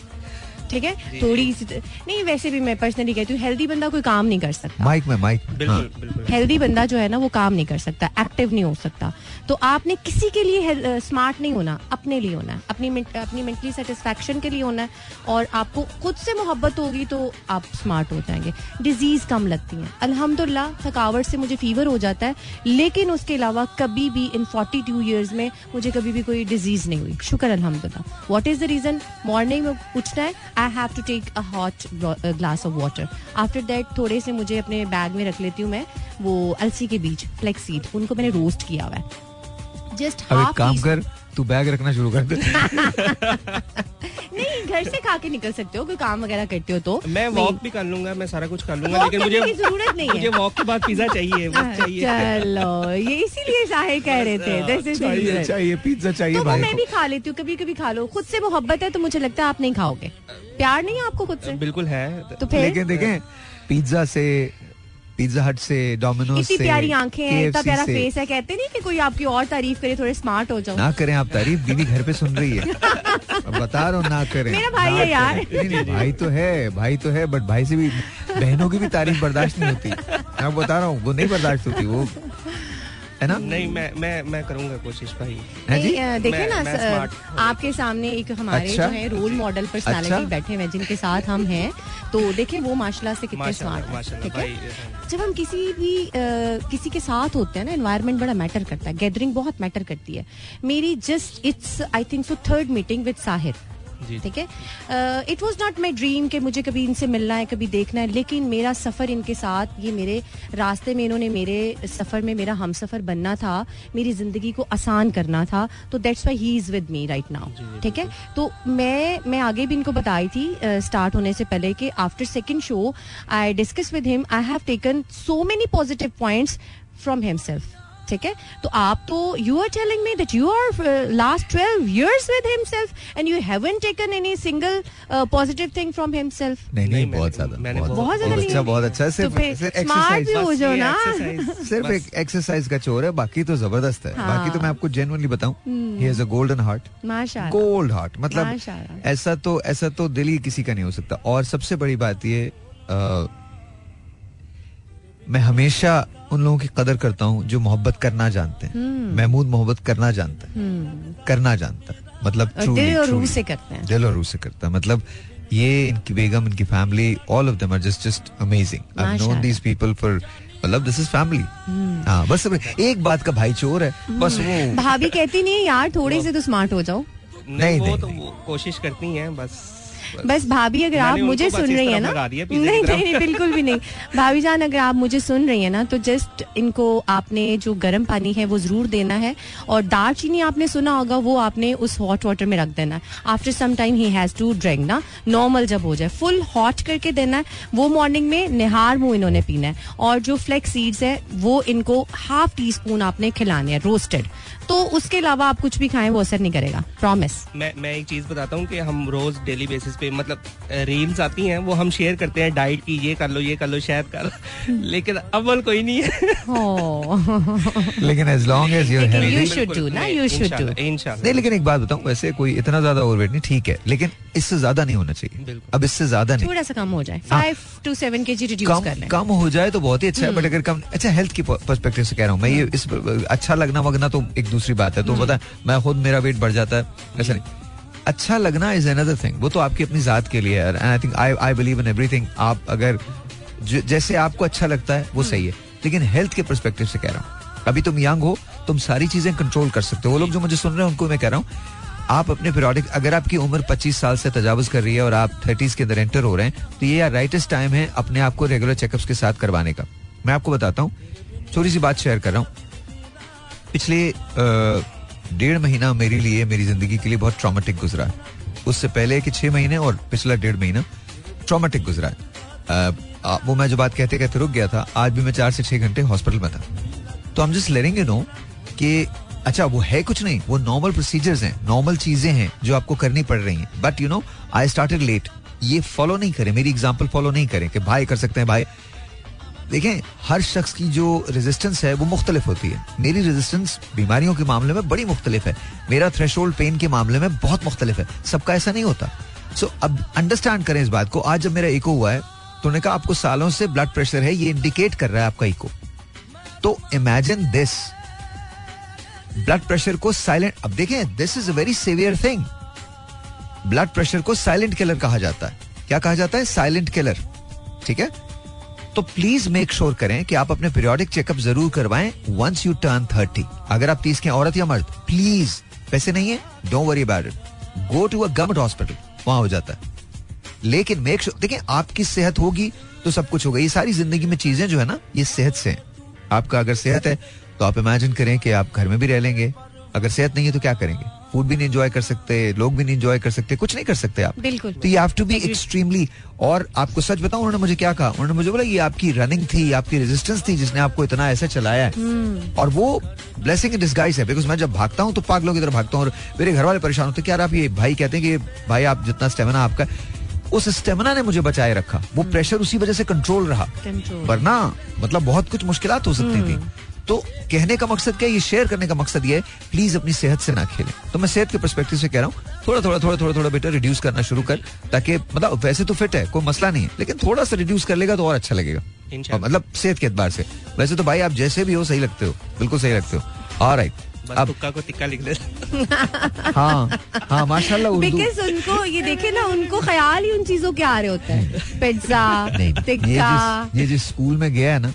ठीक है? थोड़ी सी नहीं वैसे भी मैं पर्सनली कहती हूँ हेल्दी बंदा कोई काम नहीं कर सकता। माइक में माइक बिल्कुल हाँ। बिल्कुल। हेल्दी बंदा जो है ना वो काम नहीं कर सकता एक्टिव नहीं हो सकता। तो आपने किसी के लिए स्मार्ट नहीं होना, अपने लिए होना है। अपनी अपनी मेंटली सेटिस्फेक्शन के लिए होना है और आपको खुद से मोहब्बत होगी तो आप स्मार्ट हो जाएँगे। डिज़ीज़ कम लगती हैं। अल्हम्दुलिल्लाह, थकावट से मुझे फीवर हो जाता है, लेकिन उसके अलावा कभी भी इन 42 टू ईयर्स में मुझे कभी भी कोई डिज़ीज़ नहीं हुई। शुक्र अलहमदुल्ला what is the reason morning में उठना है। I have to take a hot glass of water after that थोड़े से मुझे अपने बैग में रख लेती हूँ मैं, वो अलसी के बीज फ्लेक्स सीड उनको मैंने रोस्ट किया हुआ है। जस्ट अब एक हाफ़ काम कर तू बैग रखना शुरू कर दे। नहीं घर से खा के निकल सकते हो कोई काम वगैरह करते हो तो। मैं वॉक भी कर लूँगा मैं सारा कुछ कर लूँगा लेकिन मुझे ज़रूरत नहीं है। मुझे वॉक के बाद पिज्जा चाहिए चाहिए। चलो ये इसीलिए साहिर कह रहे थे the चाहिए चाहिए पिज्जा चाहिए तो भाई मैं भी खा लेती हूँ कभी कभी खा लो। खुद से मोहब्बत है तो मुझे लगता है आप नहीं खाओगे। प्यार नहीं है आपको खुद से? बिल्कुल है। तो फिर? लेकिन देखें पिज्जा से पिज्जा हट से डोमिनोज इतनी से प्यारी आँखें हैं इतना प्यारा फेस है कहते नहीं कि कोई आपकी और तारीफ़ करे थोड़े स्मार्ट हो जाओ। ना करें आप तारीफ़ बीवी घर पे सुन रही है। बता रहा हूँ ना करें। मेरा भाई है यार। नहीं नहीं भाई तो है भाई तो है बट भाई से भी बहनों की भी तारीफ़ बर्दाश्त नहीं होती। मैं बता रहा हूँ वो नहीं बर्दाश्त होती वो है ना? नहीं मैं मैं मैं करूँगा कोशिश भाई। है जी? नहीं, देखिए ना मैं आपके सामने एक हमारे अच्छा? जो है रोल मॉडल पर्सनालिटी अच्छा? बैठे हुए जिनके साथ हम हैं। तो देखिए वो माशाल्लाह से कितने स्मार्ट ठीक है? जब हम किसी भी अ, किसी के साथ होते हैं ना एनवायरनमेंट बड़ा मैटर करता है गैदरिंग बहुत मैटर करती है। मेरी just it's I think so third meeting with Sahir ठीक है? It was not my dream कि मुझे कभी इनसे मिलना है कभी देखना है लेकिन मेरा सफ़र इनके साथ ये मेरे रास्ते में इन्होंने मेरे सफ़र में मेरा हम सफ़र बनना था मेरी ज़िंदगी को आसान करना था तो that's why he is with me right now ठीक है? तो मैं मैं आगे भी इनको बताई थी स्टार्ट होने से पहले कि after second show I discuss with him I have taken so many positive points from himself ठीक है? तो आप तो you are telling me that you are last twelve years with himself and you haven't taken any single uh, positive thing from himself. नहीं नहीं बहुत ज़्यादा बहुत बहुत ज़्यादा बहुत अच्छा बहुत अच्छा तो सिर्फ़ स्मार्ट भी हो जाओ ना। सिर्फ़ एक एक्सरसाइज का चोर है बाकी तो ज़बरदस्त है। हाँ। बाकी तो मैं आपको जेनुअनली बताऊँ he has a golden heart माशाल्लाह। गोल्ड हार्ट मतलब ऐसा तो ऐसा तो दिल ही किसी का नहीं हो सकता। और सबसे बड़ी बात ये मैं हमेशा उन लोगों की कदर करता हूँ जो मोहब्बत करना जानते हैं। महमूद मोहब्बत करना जानता है। हम्म, करना जानता है। मतलब दिल और रूह से करते हैं। दिल और रूह से करता है। मतलब ये इनकी बेगम इनकी family all of them are just just amazing I known. These people for मतलब दिस इज़ फैमिली हाँ बस एक बात का भाई चोर है। बस वो। भाभी कहती नहीं यार थोड़े से तो स्मार्ट हो जाओ। नहीं, नहीं वो नहीं, तो नहीं। वो कोशिश करती हैं बस बस। भाभी अगर आप मुझे सुन रही है ना? नहीं नहीं बिल्कुल भी नहीं। भाभी जान अगर आप मुझे सुन रही है ना तो जस्ट इनको आपने जो गर्म पानी है वो ज़रूर देना है। और दालचीनी आपने सुना होगा वो आपने उस हॉट वाटर में रख देना है। After some time he has to drink ना। नॉर्मल जब हो जाए। फुल हॉट करके देना है। वो मॉर्निंग में निहार मुँह इन्होंने पीना है। और जो फ्लेक्स सीड्स है वो इनको हाफ़ टी स्पून आपने खिलाने हैं रोस्टेड तो उसके अलावा आप कुछ भी खाएँ वो असर नहीं करेगा. प्रॉमिस मैं मैं एक चीज़ बताता हूँ कि हम रोज डेली बेसिस पे मतलब रील्स आती हैं वो हम शेयर करते हैं डाइट की ये कर लो ये कर लो शायद कर लेकिन अव्वल कोई नहीं है. लेकिन as long as you're you healthy should ना, should do. इंशाल्लाह. नहीं लेकिन एक बात बताऊँ वैसे कोई इतना ज़्यादा ओवरवेट नहीं ठीक है लेकिन इससे ज़्यादा नहीं होना चाहिए। अब इससे ज़्यादा नहीं। थोड़ा सा कम हो जाए। हाँ। फाइव टू सेवन के जी रिड्यूस कम कर लें। कम हो जाए तो बहुत ही अच्छा है बट अगर कम अच्छा हेल्थ की पर्सपेक्टिव से कह रहा हूँ मैं ये इस अच्छा लगना वगना तो एक दूसरी बात है तो पता है मैं खुद मेरा वेट बढ़ जाता है। ऐसा नहीं। अच्छा लगना इज़ अनदर थिंग वो तो आपकी अपनी जात के लिए है I think I I believe in everything आप अगर ज- जैसे आपको अच्छा लगता है वो सही है। लेकिन हेल्थ के परस्पेक्टिव से कह रहा हूँ। अभी तुम यंग हो तुम सारी चीज़ें कंट्रोल कर सकते हो। वो लोग जो मुझे सुन रहे हैं उनको मैं कह रहा हूँ आप अपने पीरियोडिक अगर आपकी उम्र 25 साल से तजावज कर रही है और आप थर्टीज के अंदर एंटर हो रहे हैं तो ये राइटेस्ट टाइम है अपने आप को रेगुलर चेकअप्स के साथ करवाने का। मैं आपको बताता हूँ थोड़ी सी बात शेयर कर रहा हूँ। पिछले डेढ़ महीना मेरे लिए मेरी ज़िंदगी के लिए बहुत ट्रॉमेटिक गुजरा है। उससे पहले के छह महीने और पिछला डेढ़ महीना ट्रॉमेटिक गुजरा है। आ, वो मैं जो बात कहते कहते रुक गया था आज भी मैं चार से छह घंटे हॉस्पिटल में था। तो हम जस्ट लेटिंग यू नो कि अच्छा वो है कुछ नहीं वो नॉर्मल प्रोसीजर्स हैं नॉर्मल चीज़ें हैं जो आपको करनी पड़ रही हैं। But you know I started late ये फॉलो नहीं करें मेरी एग्जांपल फॉलो नहीं करें कि भाई कर सकते हैं भाई देखें हर शख्स की जो रेजिस्टेंस है वो मुख्तलिफ़ होती है। मेरी रेजिस्टेंस बीमारियों के मामले में बड़ी मुख्तलिफ़ है। मेरा थ्रेश पेन के मामले में बहुत मुख्तलिफ़ है। सबका ऐसा नहीं होता। सो so, अब अंडरस्टैंड करें इस बात को। आज जब मेरा इको हुआ है तो उन्होंने कहा आपको सालों से ब्लड प्रेशर है ये इंडिकेट कर रहा है आपका इको तो इमेजिन दिस ब्लड प्रेशर को साइलेंट अब देखें this is a very severe thing blood pressure को साइलेंट किलर कहा जाता है। क्या कहा जाता है? साइलेंट किलर ठीक है? तो प्लीज़ मेक श्योर करें कि आप अपने पीरियोडिक चेकअप ज़रूर करवाएँ वंस यू टर्न थर्टी अगर आप तीस के औरत या मर्द प्लीज़ पैसे नहीं है don't worry about it go to a government hospital वहाँ हो जाता है. लेकिन मेक श्योर देखिए, आपकी सेहत होगी तो सब कुछ होगा। ये सारी ज़िंदगी में चीज़ें जो है ना, ये सेहत से हैं। आपका अगर सेहत है तो आप इमेजिन करें कि आप घर में भी रह लेंगे। अगर सेहत नहीं है तो क्या करेंगे? फ़ूड भी नहीं एंजॉय कर सकते लोग भी नहीं एंजॉय कर सकते कुछ नहीं कर सकते आप। बिल्कुल। तो you have to be extremely और आपको सच बताऊँ उन्होंने मुझे क्या कहा? उन्होंने मुझे बोला ये आपकी रनिंग थी आपकी रेजिस्टेंस थी जिसने आपको इतना ऐसा चलाया है। और वो ब्लेसिंग इन डिस्गाइज है बिकॉज़ मैं जब भागता हूँ तो पागलों की तरह भागता हूँ और मेरे घर वाले परेशान होते यार आप ये भाई कहते हैं कि भाई आप जितना स्टेमिना आपका उस स्टेमिना ने मुझे बचाए रखा। वो प्रेशर उसी वजह से कंट्रोल रहा। वरना मतलब बहुत कुछ मुश्किलात हो सकती थी। तो कहने का मकसद क्या है? ये शेयर करने का मकसद ये है प्लीज़ अपनी सेहत से ना खेलें। तो मैं सेहत के परस्पेक्टिव से कह रहा हूँ थोड़ा थोड़ा थोड़ा थोड़ा थोड़ा बेटा रिड्यूस करना शुरू कर ताकि मतलब वैसे तो फिट है कोई मसला नहीं है लेकिन थोड़ा सा रिड्यूस कर लेगा तो और अच्छा लगेगा। मतलब सेहत के एतबार से। वैसे तो भाई आप जैसे भी हो सही लगते हो। बिल्कुल सही लगते हो। और बस तुक्का को टिक्का लिख दे हाँ हाँ माशाल्लाह उर्दू। बिकॉज़ उनको ये देखे ना उनको ख्याल ही उन चीज़ों के आ रहे होते हैं। पिज्जा टिक्का। ये जिस स्कूल में गया है ना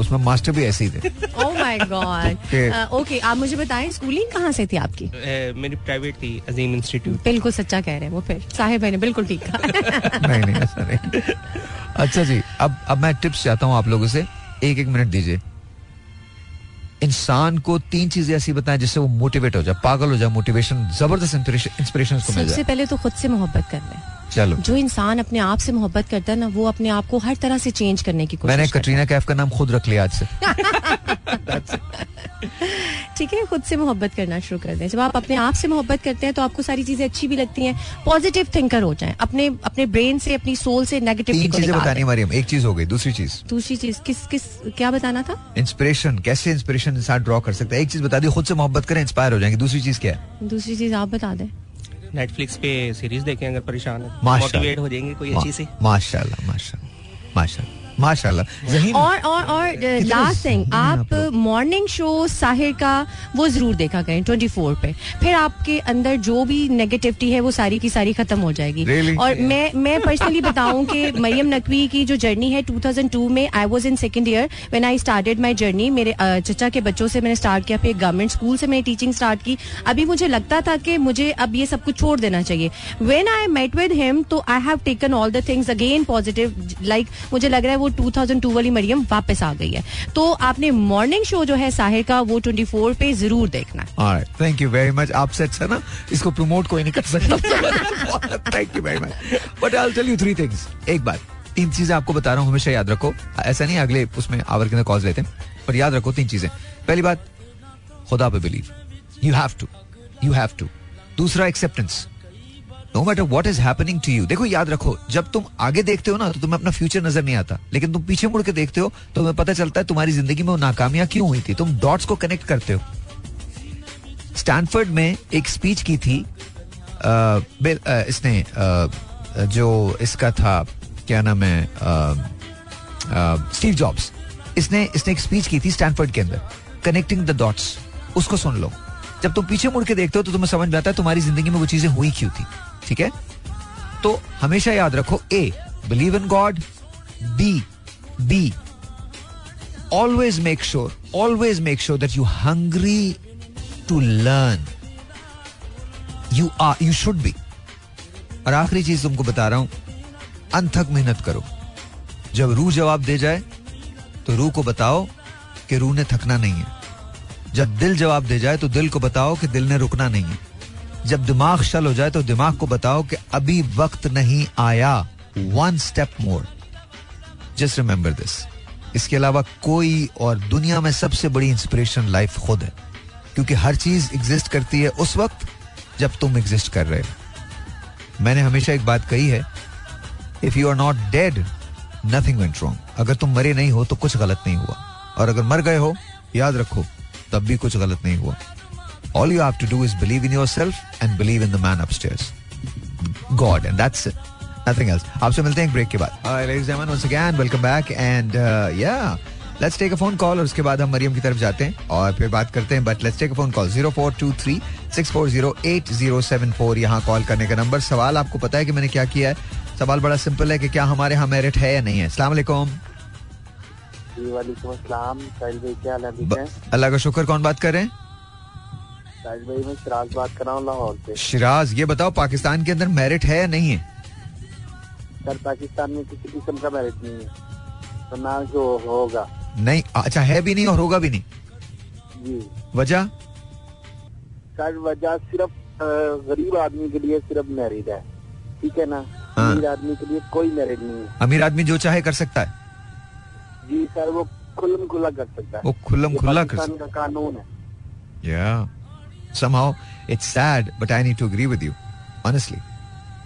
उसमें मास्टर भी ऐसे ही थे। ओह माय गॉड ओके आप मुझे बताएँ स्कूलिंग कहाँ से थी आपकी? मेरी प्राइवेट थी अजीम इंस्टीट्यूट बिल्कुल सच्चा कह रहे हैं वो फिर। साहिब भाई ने बिल्कुल ठीक कहा। नहीं नहीं नहीं। अच्छा जी अब अब मैं टिप्स चाहता हूँ आप लोगों से। एक एक मिनट दीजिए। इंसान को तीन चीज़ें ऐसी बताएँ जिससे वो मोटिवेट हो जाए पागल हो जाए मोटिवेशन ज़बरदस्त इंस्पिरेशन को मिल सबसे पहले तो खुद से मोहब्बत कर लें। चलो। जो इंसान अपने आप से मोहब्बत करता है ना वो अपने आप को हर तरह से चेंज करने की कोशिश मैंने कटरीना कैफ का नाम खुद रख लिया आज से। ठीक है खुद से मोहब्बत करना शुरू कर दें। जब आप अपने आप से मोहब्बत करते हैं तो आपको सारी चीज़ें अच्छी भी लगती हैं पॉजिटिव थिंकर हो जाएँ। अपने अपने ब्रेन से अपनी सोल से नेगेटिव तीन चीज़ें बतानी मरियम एक चीज़ हो गई दूसरी चीज़। दूसरी चीज़ किस किस क्या बताना था? इंस्पिरेशन कैसे इंस्पिरेशन इंसान ड्रॉ कर सकता है? एक चीज़ बता दी खुद से मोहब्बत करें इंस्पायर हो जाएँगे। दूसरी चीज़ क्या है? दूसरी चीज़ आप बता दें। नेटफ्लिक्स पे सीरीज़ देखें अगर परेशान है। मोटिवेट हो जाएँगे कोई अच्छी सी माशाल्लाह माशाल्लाह माशाल्लाह माशाल्लाह। और और और लास्ट थिंग आप मॉर्निंग शो साहिर का वो ज़रूर देखा करें 24 पे। फिर आपके अंदर जो भी नेगेटिविटी है वो सारी की सारी खत्म हो जाएगी। Really? और yeah. मैं मैं पर्सनली बताऊँ कि मरियम नकवी की जो जर्नी है 2002 में I was in second year when I started my journey मेरे अ, चचा के बच्चों से मैंने स्टार्ट किया फिर गवर्नमेंट स्कूल से मैंने टीचिंग स्टार्ट की। अभी मुझे लगता था कि मुझे अब ये सब कुछ छोड़ देना चाहिए। When I met with him तो I have taken all the things again positive like मुझे लग रहा है वो 2002 वाली मरियम वापस आ गई है। तो आपने मॉर्निंग शो जो है साहिर का, वो 24 पे ज़रूर देखना thank you very much. आपसे अच्छा ना, इसको प्रमोट कोई नहीं कर सकता। Thank you very much but I tell you three things एक बात, तीन चीज़ें आपको बता रहा हूँ, हमेशा याद रखो। ऐसा नहीं, अगले उसमें आवर के अंदर कॉल्स लेते हैं। पर याद रखो तीन चीज़ें। पहली बात, खुदा पे believe you have to you have to दूसरा acceptance no matter what is happening to you देखो याद रखो जब तुम आगे देखते हो ना तो तुम्हें अपना फ्यूचर नज़र नहीं आता। लेकिन तुम पीछे मुड़ के देखते हो तो तुम्हें पता चलता है तुम्हारी ज़िंदगी में वो नाकामियाँ क्यों हुई थी? तुम डॉट्स को कनेक्ट करते हो। स्टैनफर्ड में एक स्पीच की थी बिल अ, इसने अ, जो इसका था क्या नाम है स्टीव जॉब्स इसने इसने एक स्पीच की थी स्टैनफोर्ड के अंदर कनेक्टिंग द डॉट्स उसको सुन लो। जब तुम पीछे मुड़ के देखते हो तो तुम्हें समझ में आता है तुम्हारी ज़िंदगी में वो चीज़ें हुई क्यों थी। ठीक है? तो हमेशा याद रखो a believe in God be be always make sure always make sure that you hungry to learn you are you should be और आखिरी चीज़ तुमको बता रहा हूँ, अनथक मेहनत करो। जब रूह जवाब दे जाए तो रूह को बताओ कि रूह ने थकना नहीं है। जब दिल जवाब दे जाए तो दिल को बताओ कि दिल ने रुकना नहीं है। जब दिमाग शल हो जाए तो दिमाग को बताओ कि अभी वक्त नहीं आया। One step more just remember this इसके अलावा कोई और दुनिया में सबसे बड़ी इंस्पिरेशन लाइफ खुद है। क्योंकि हर चीज़ एग्जिस्ट करती है उस वक्त जब तुम एग्जिस्ट कर रहे हो। मैंने हमेशा एक बात कही है if you are not dead nothing went wrong अगर तुम मरे नहीं हो तो कुछ गलत नहीं हुआ। और अगर मर गए हो, याद रखो, तब भी कुछ गलत नहीं हुआ। All you have to do is believe in yourself and believe in the man upstairs God and that's it nothing else आपसे मिलते हैं एक ब्रेक के बाद. Ladies and once again welcome back and yeah let's take a phone call और उसके बाद हम मरियम की तरफ़ जाते हैं और फिर बात करते हैं but let's take a phone call zero four two three six four zero eight zero seven four यहाँ कॉल करने का नंबर सवाल आपको पता है कि मैंने क्या किया है? सवाल बड़ा सिंपल है कि क्या हमारे यहाँ मेरिट है या नहीं है? अस्सलाम वालेकुम। जी वालेकुम अस्सलाम। साहिल भाई क्या हाल ठीक ब- अल्लाह का शुक्र कौन बात कर रहे हैं? भाई मैं सिराज बात कर रहा हूँ लाहौर से। शिराज ये बताओ पाकिस्तान के अंदर मेरिट है या नहीं है? सर पाकिस्तान में किसी किस्म का मेरिट नहीं है। तो ना जो होगा। नहीं अच्छा है भी नहीं और होगा भी नहीं। जी। वजह? सर वजह सिर्फ़ गरीब आदमी के लिए सिर्फ़ मैरिड है। ठीक है ना? हाँ। अमीर आदमी के लिए कोई मैरिड नहीं है। अमीर आदमी जो चाहे कर सकता है। जी सर वो खुल्लम खुला कर सकता है। वो खुल्लम ये खुल्ला कर पाकिस्तान का कानून है। Yeah. Somehow it's sad, but I need to agree with you. Honestly.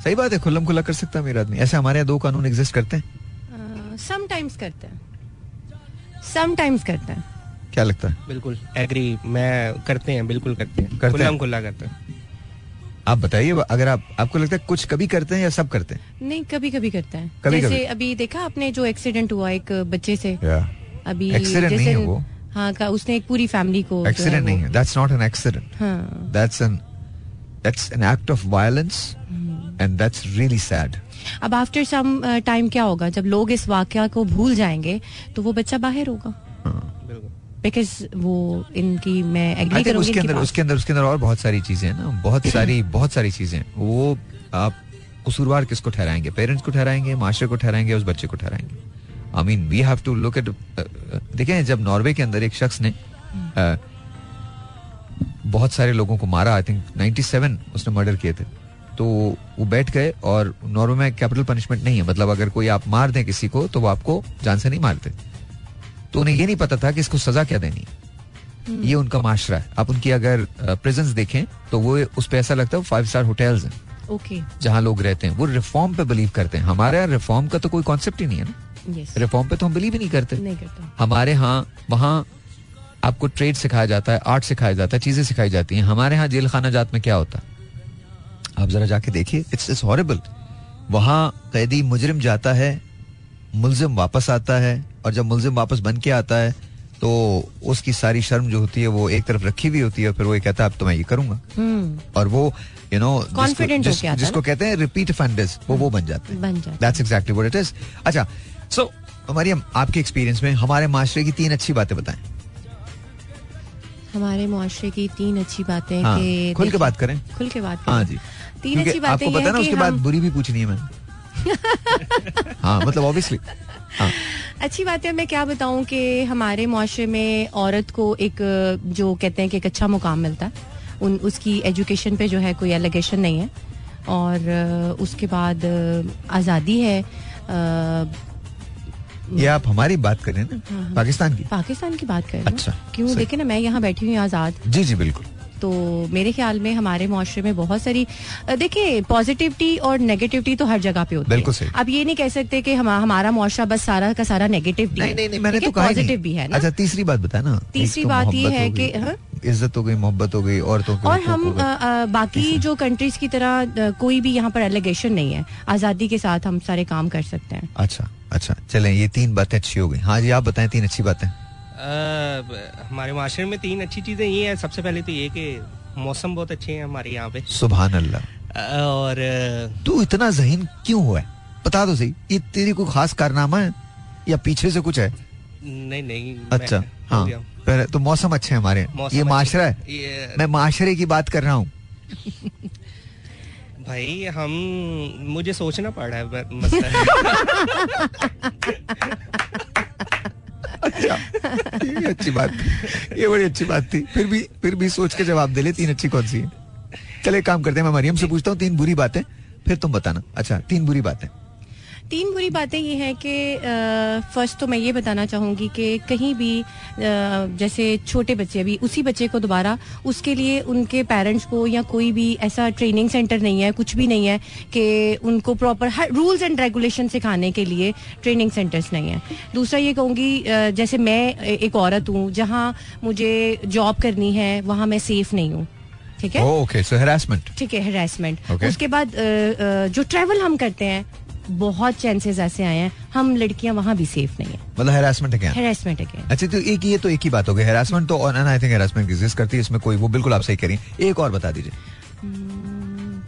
सही बात है खुल्लम खुल्ला कर सकता है मेरा आदमी। ऐसे हमारे यहाँ दो कानून एग्जिस्ट करते हैं। समटाइम्स करते हैं। समटाइम्स करते हैं। क्या लगता है? बिल्कुल एग्री मैं करते हैं बिल्कुल करते हैं। करते? खुल्लम खुल्ला करते हैं। आप बताइए अगर आप आपको लगता है कुछ कभी करते हैं या सब करते हैं? नहीं कभी कभी करते हैं। कभी- जैसे कभी। अभी देखा आपने जो एक्सीडेंट हुआ एक बच्चे से? अभी Accident नहीं है वो। हाँ का उसने एक पूरी फैमिली को एक्सीडेंट नहीं है। दैट्स नॉट एन एक्सीडेंट हाँ। That's an that's an act of violence and that's really sad अब आफ्टर सम टाइम क्या होगा? जब लोग इस वाक्य को भूल जाएँगे तो वो बच्चा बाहर होगा। बिकॉज़ वो इनकी मैं एग्री करूँगी उसके अंदर उसके अंदर उसके अंदर और बहुत सारी चीज़ें हैं ना। बहुत सारी बहुत सारी चीज़ें वो आप कसूरवार किसको ठहराएँगे? पेरेंट्स को ठहराएँगे? माशरे को ठहराएँगे? उस बच्चे को ठहराएँगे? I mean we have to look at देखें जब नॉर्वे के अंदर एक शख्स ने uh, बहुत सारे लोगों को मारा आई थिंक 97 उसने मर्डर किए थे तो वो बैठ गए और नॉर्वे में कैपिटल पनिशमेंट नहीं है। मतलब अगर कोई आप मार दें किसी को तो वो आपको जान से नहीं मारते। तो उन्हें ये नहीं पता था कि इसको सजा क्या देनी है। ये उनका माशरा है। आप उनकी अगर प्रेजेंस देखें तो वो उस पे ऐसा लगता है फाइव स्टार होटल्स हैं। ओके जहाँ लोग रहते हैं। वो रिफॉर्म पे बिलीव करते हैं। हमारे यहाँ रिफॉर्म का तो कोई कॉन्सेप्ट ही नहीं है ना। रिफॉर्म पे तो हम बिलीव ही नहीं करते। नहीं करता। हमारे यहाँ वहाँ आपको ट्रेड सिखाया जाता है आर्ट सिखाया जाता है चीज़ें सिखाई जाती हैं। हमारे यहाँ जेल खाना जात में क्या होता है? आप जरा जाके देखिए इट्स इज़ हॉरेबल वहाँ कैदी मुजरिम जाता है मुलजिम वापस आता है और जब मुलजिम वापस बन के आता है तो उसकी सारी शर्म जो होती है वो एक तरफ़ रखी हुई होती है फिर वो ये कहता है अब तो मैं ये करूँगा। हम्म। और वो यू नो है जिसको कहते हैं रिपीट ऑफेंडर्स वो वो बन जाते हैं। That's exactly what it is अच्छा सो मरियम आपके एक्सपीरियंस में हमारे माशरे की तीन अच्छी बातें बताएँ। हमारे मुआशरे की तीन अच्छी बातें हाँ, कि खुल के बात करें। खुल के बात करें। हाँ जी। तीन अच्छी बातें आपको पता है ना हैं उसके बाद बुरी भी पूछनी है मैंने हाँ मतलब ऑब्वियसली हाँ। अच्छी बात है मैं क्या बताऊँ कि हमारे मुआशरे में औरत को एक जो कहते हैं कि एक अच्छा मुकाम मिलता है। उन उसकी एजुकेशन पे जो है कोई एलिगेशन नहीं है। और उसके बाद आज़ादी है अ, ये आप हमारी बात करें ना? पाकिस्तान की? पाकिस्तान की बात करें अच्छा, क्यों? देखे ना मैं यहाँ बैठी हुई हूँ आज़ाद। जी जी बिल्कुल। तो मेरे ख्याल में हमारे मुआशरे में बहुत सारी देखिए पॉजिटिविटी और नेगेटिविटी तो हर जगह पे होती है। अब ये नहीं कह सकते कि हम हमारा मुआशरा बस सारा का सारा नेगेटिव नहीं नहीं नहीं मैंने तो पॉजिटिव भी है ना? अच्छा तीसरी बात बता ना। तीसरी तो बात ये है कि, हाँ? इज़्ज़त हो गई मोहब्बत हो गई औरतों के और हम बाकी जो कंट्रीज़ की तरह कोई भी यहाँ पर एलिगेशन नहीं है। आज़ादी के साथ हम सारे काम कर सकते हैं। अच्छा अच्छा चलें ये तीन बातें अच्छी हो गई। हाँ जी आप बताएँ तीन अच्छी बातें। हमारे माशरे में तीन अच्छी चीज़ें ये है। सबसे पहले तो ये कि मौसम बहुत अच्छे हैं हमारे यहाँ पे। सुबहान अल्लाह और तू इतना जहीन क्यों हुआ है? बता दो सही। ये तेरी कोई खास कारनामा है? या पीछे से कुछ है? नहीं नहीं अच्छा हाँ पहले तो मौसम अच्छे हैं हमारे। ये माशरा है। ये मैं माशरे की बात कर रहा हूँ। भाई हम मुझे सोचना पड़ रहा है मसला अच्छा। ये अच्छी बात थी। ये बड़ी अच्छी बात थी। फिर भी फिर भी सोच के जवाब दे ले, तीन अच्छी कौन सी है? चले काम करते हैं, मैं मरियम से पूछता हूँ, तीन बुरी बातें, फिर तुम बताना। अच्छा तीन बुरी बातें। तीन बुरी बातें ये हैं कि फ़र्स्ट तो मैं ये बताना चाहूँगी कि कहीं भी अ, जैसे छोटे बच्चे अभी उसी बच्चे को दोबारा उसके लिए उनके पेरेंट्स को या कोई भी ऐसा ट्रेनिंग सेंटर नहीं है कुछ भी नहीं है कि उनको प्रॉपर हर रूल्स एंड रेगुलेशन सिखाने के लिए ट्रेनिंग सेंटर्स नहीं है। दूसरा ये कहूँगी जैसे मैं एक औरत हूँ जहाँ मुझे जॉब करनी है वहाँ मैं सेफ़ नहीं हूँ ठीक है? ओके सो हेरासमेंट ठीक है हेरासमेंट उसके बाद जो ट्रेवल हम करते हैं बहुत चांसेस ऐसे आए हैं हम लड़कियाँ वहाँ भी सेफ़ नहीं है। मतलब हेरासमेंट है क्या हेरासमेंट अगेन अच्छा तो एक ये तो एक ही बात हो गई। हेरासमेंट तो और आई थिंक हेरासमेंट एग्जिस्ट करती है इसमें कोई वो बिल्कुल आप सही करें एक और बता दीजिए।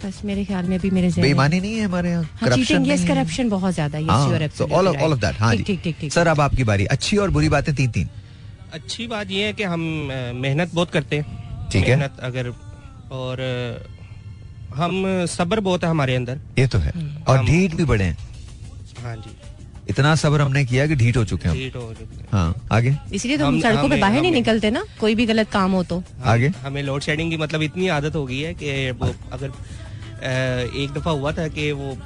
बस मेरे ख्याल में भी मेरे बेईमानी नहीं है हमारे यहाँ? चीटिंग यस करप्शन बहुत ज़्यादा हाँ of right. all of that हाँ ठीक ठीक ठीक सर अब आपकी बारी। अच्छी और बुरी बातें तीन तीन। अच्छी बात ये है कि हम मेहनत बहुत करते हैं। ठीक है। मेहनत अगर और हम सब्र बहुत है हमारे अंदर। ये तो है। और हम- ढीठ भी बड़े हैं। हाँ जी। इतना सब्र हमने किया कि ढीठ हो चुके हैं हो हैं। हाँ आगे? इसलिए तो हम हम- सड़कों पे बाहर नहीं निकलते ना कोई भी गलत काम हो तो। आगे? हमें लोड शेडिंग की मतलब इतनी आदत हो गई है कि वो अगर एक दफ़ा हुआ था कि वो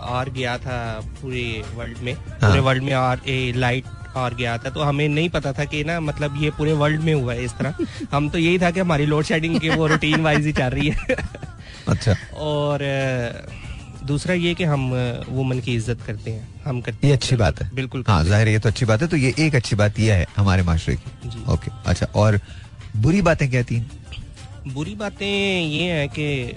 आर गया था पूरे वर्ल्ड में। हाँ। पूरे वर्ल्ड में आर ए, लाइट आर गया था। तो हमें नहीं पता था कि ना मतलब ये पूरे वर्ल्ड में हुआ है इस तरह। हम तो यही था कि हमारी लोड शेडिंग की वो रूटीन वाइज ही चल रही है। अच्छा। और दूसरा ये कि हम वुमन की इज़्ज़त करते हैं हम करते ये अच्छी बात है। बिल्कुल हाँ ज़ाहिर ये तो अच्छी बात है तो ये एक अच्छी बात यह है हमारे माशरे की। ओके अच्छा और बुरी बातें क्या थी? बुरी बातें ये है कि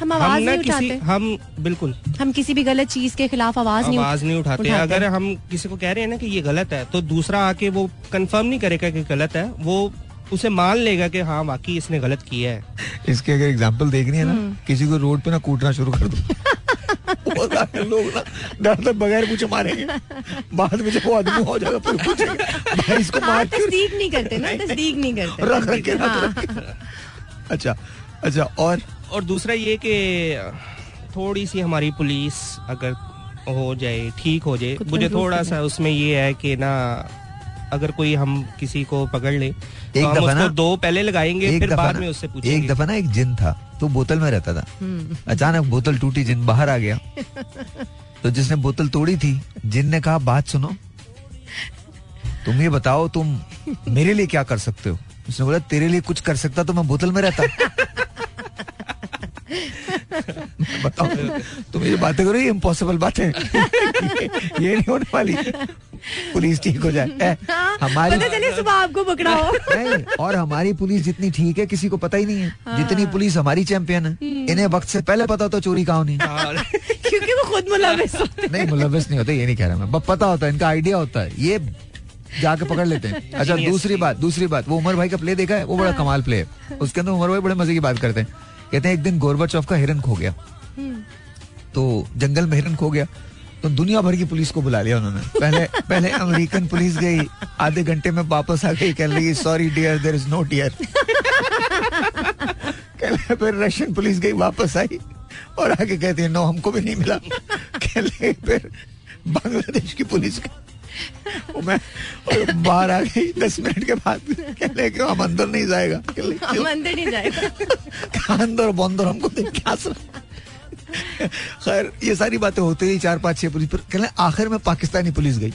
हम आवाज़ नहीं किसी उठाते। हम बिल्कुल। हम किसी भी गलत चीज़ के खिलाफ आवाज़ नहीं आवाज़ नहीं उठाते। उठाते। अगर हम किसी को कह रहे हैं ना कि ये गलत है तो दूसरा आके वो कंफर्म नहीं करेगा कि गलत है वो उसे मान लेगा कि हाँ वाकई इसने गलत किया है इसके अगर एग्ज़ाम्पल देखनी है ना हम्म। किसी को रोड पे ना कूटना शुरू कर दो लोग ना डर बगैर पूछे मारेंगे बाद में जब वो आदमी हो जाएगा फिर पूछेंगे इसको हाँ मार तस्दीक नहीं करते ना तस्दीक नहीं करते रख हाँ। रख के। अच्छा अच्छा और और दूसरा ये कि थोड़ी सी हमारी पुलिस अगर हो जाए ठीक हो जाए मुझे थोड़ा सा उसमें ये है कि ना अगर कोई हम किसी को पकड़ ले तो हम उसको दो पहले लगाएँगे एक फिर बाद में उससे पूछेंगे। एक दफ़ा ना एक जिन था तो बोतल में रहता था। हम्म। अचानक बोतल टूटी जिन बाहर आ गया। तो जिसने बोतल तोड़ी थी जिन ने कहा बात सुनो तुम ये बताओ तुम मेरे लिए क्या कर सकते हो? उसने बोला तेरे लिए कुछ कर सकता तो मैं बोतल में रहता। बताओ तुम ये बातें करो ये इम्पॉसिबल बात है। ये नहीं होने वाली। पुलिस ठीक हो जाए। हमारी पता चले सुबह आपको पकड़ा हो। नहीं और हमारी पुलिस जितनी ठीक है किसी को पता ही नहीं है। जितनी पुलिस हमारी चैंपियन है इन्हें वक्त से पहले पता होता चोरी कहाँ नहीं क्योंकि वो खुद मुलविस नहीं मुलविस नहीं होता ये नहीं कह रहा मैं। पता होता है इनका आइडिया होता है। ये जाके पकड़ लेते हैं। अच्छा दूसरी बात दूसरी बात। वो उमर भाई का प्ले देखा है? वो बड़ा कमाल प्ले है। उसके अंदर उमर भाई बड़े मज़े की बात करते हैं। कहते हैं, एक दिन गोरबाचौफ का हिरन खो गया। तो जंगल में हिरन खो गया। तो दुनिया भर की पुलिस को बुला लिया उन्होंने। पहले पहले अमेरिकन पुलिस गई, आधे घंटे में वापस आ गई कह लगी sorry dear there is no dear कहने फिर रशियन पुलिस गई, वापस आई। और आगे कहती है नो हमको भी नहीं मिला। कहने फिर बांग्लादेश की पुलिस गई। वो मैं बाहर आ गई दस मिनट के बाद कहने कि हम अंदर नहीं जाएगा। हम अंदर नहीं जाएगा। अंदर बंदर हमको देख के हंस रहा खैर ये सारी बातें होते ही चार पाँच छह पुलिस पर कहने आखिर में पाकिस्तानी पुलिस गई।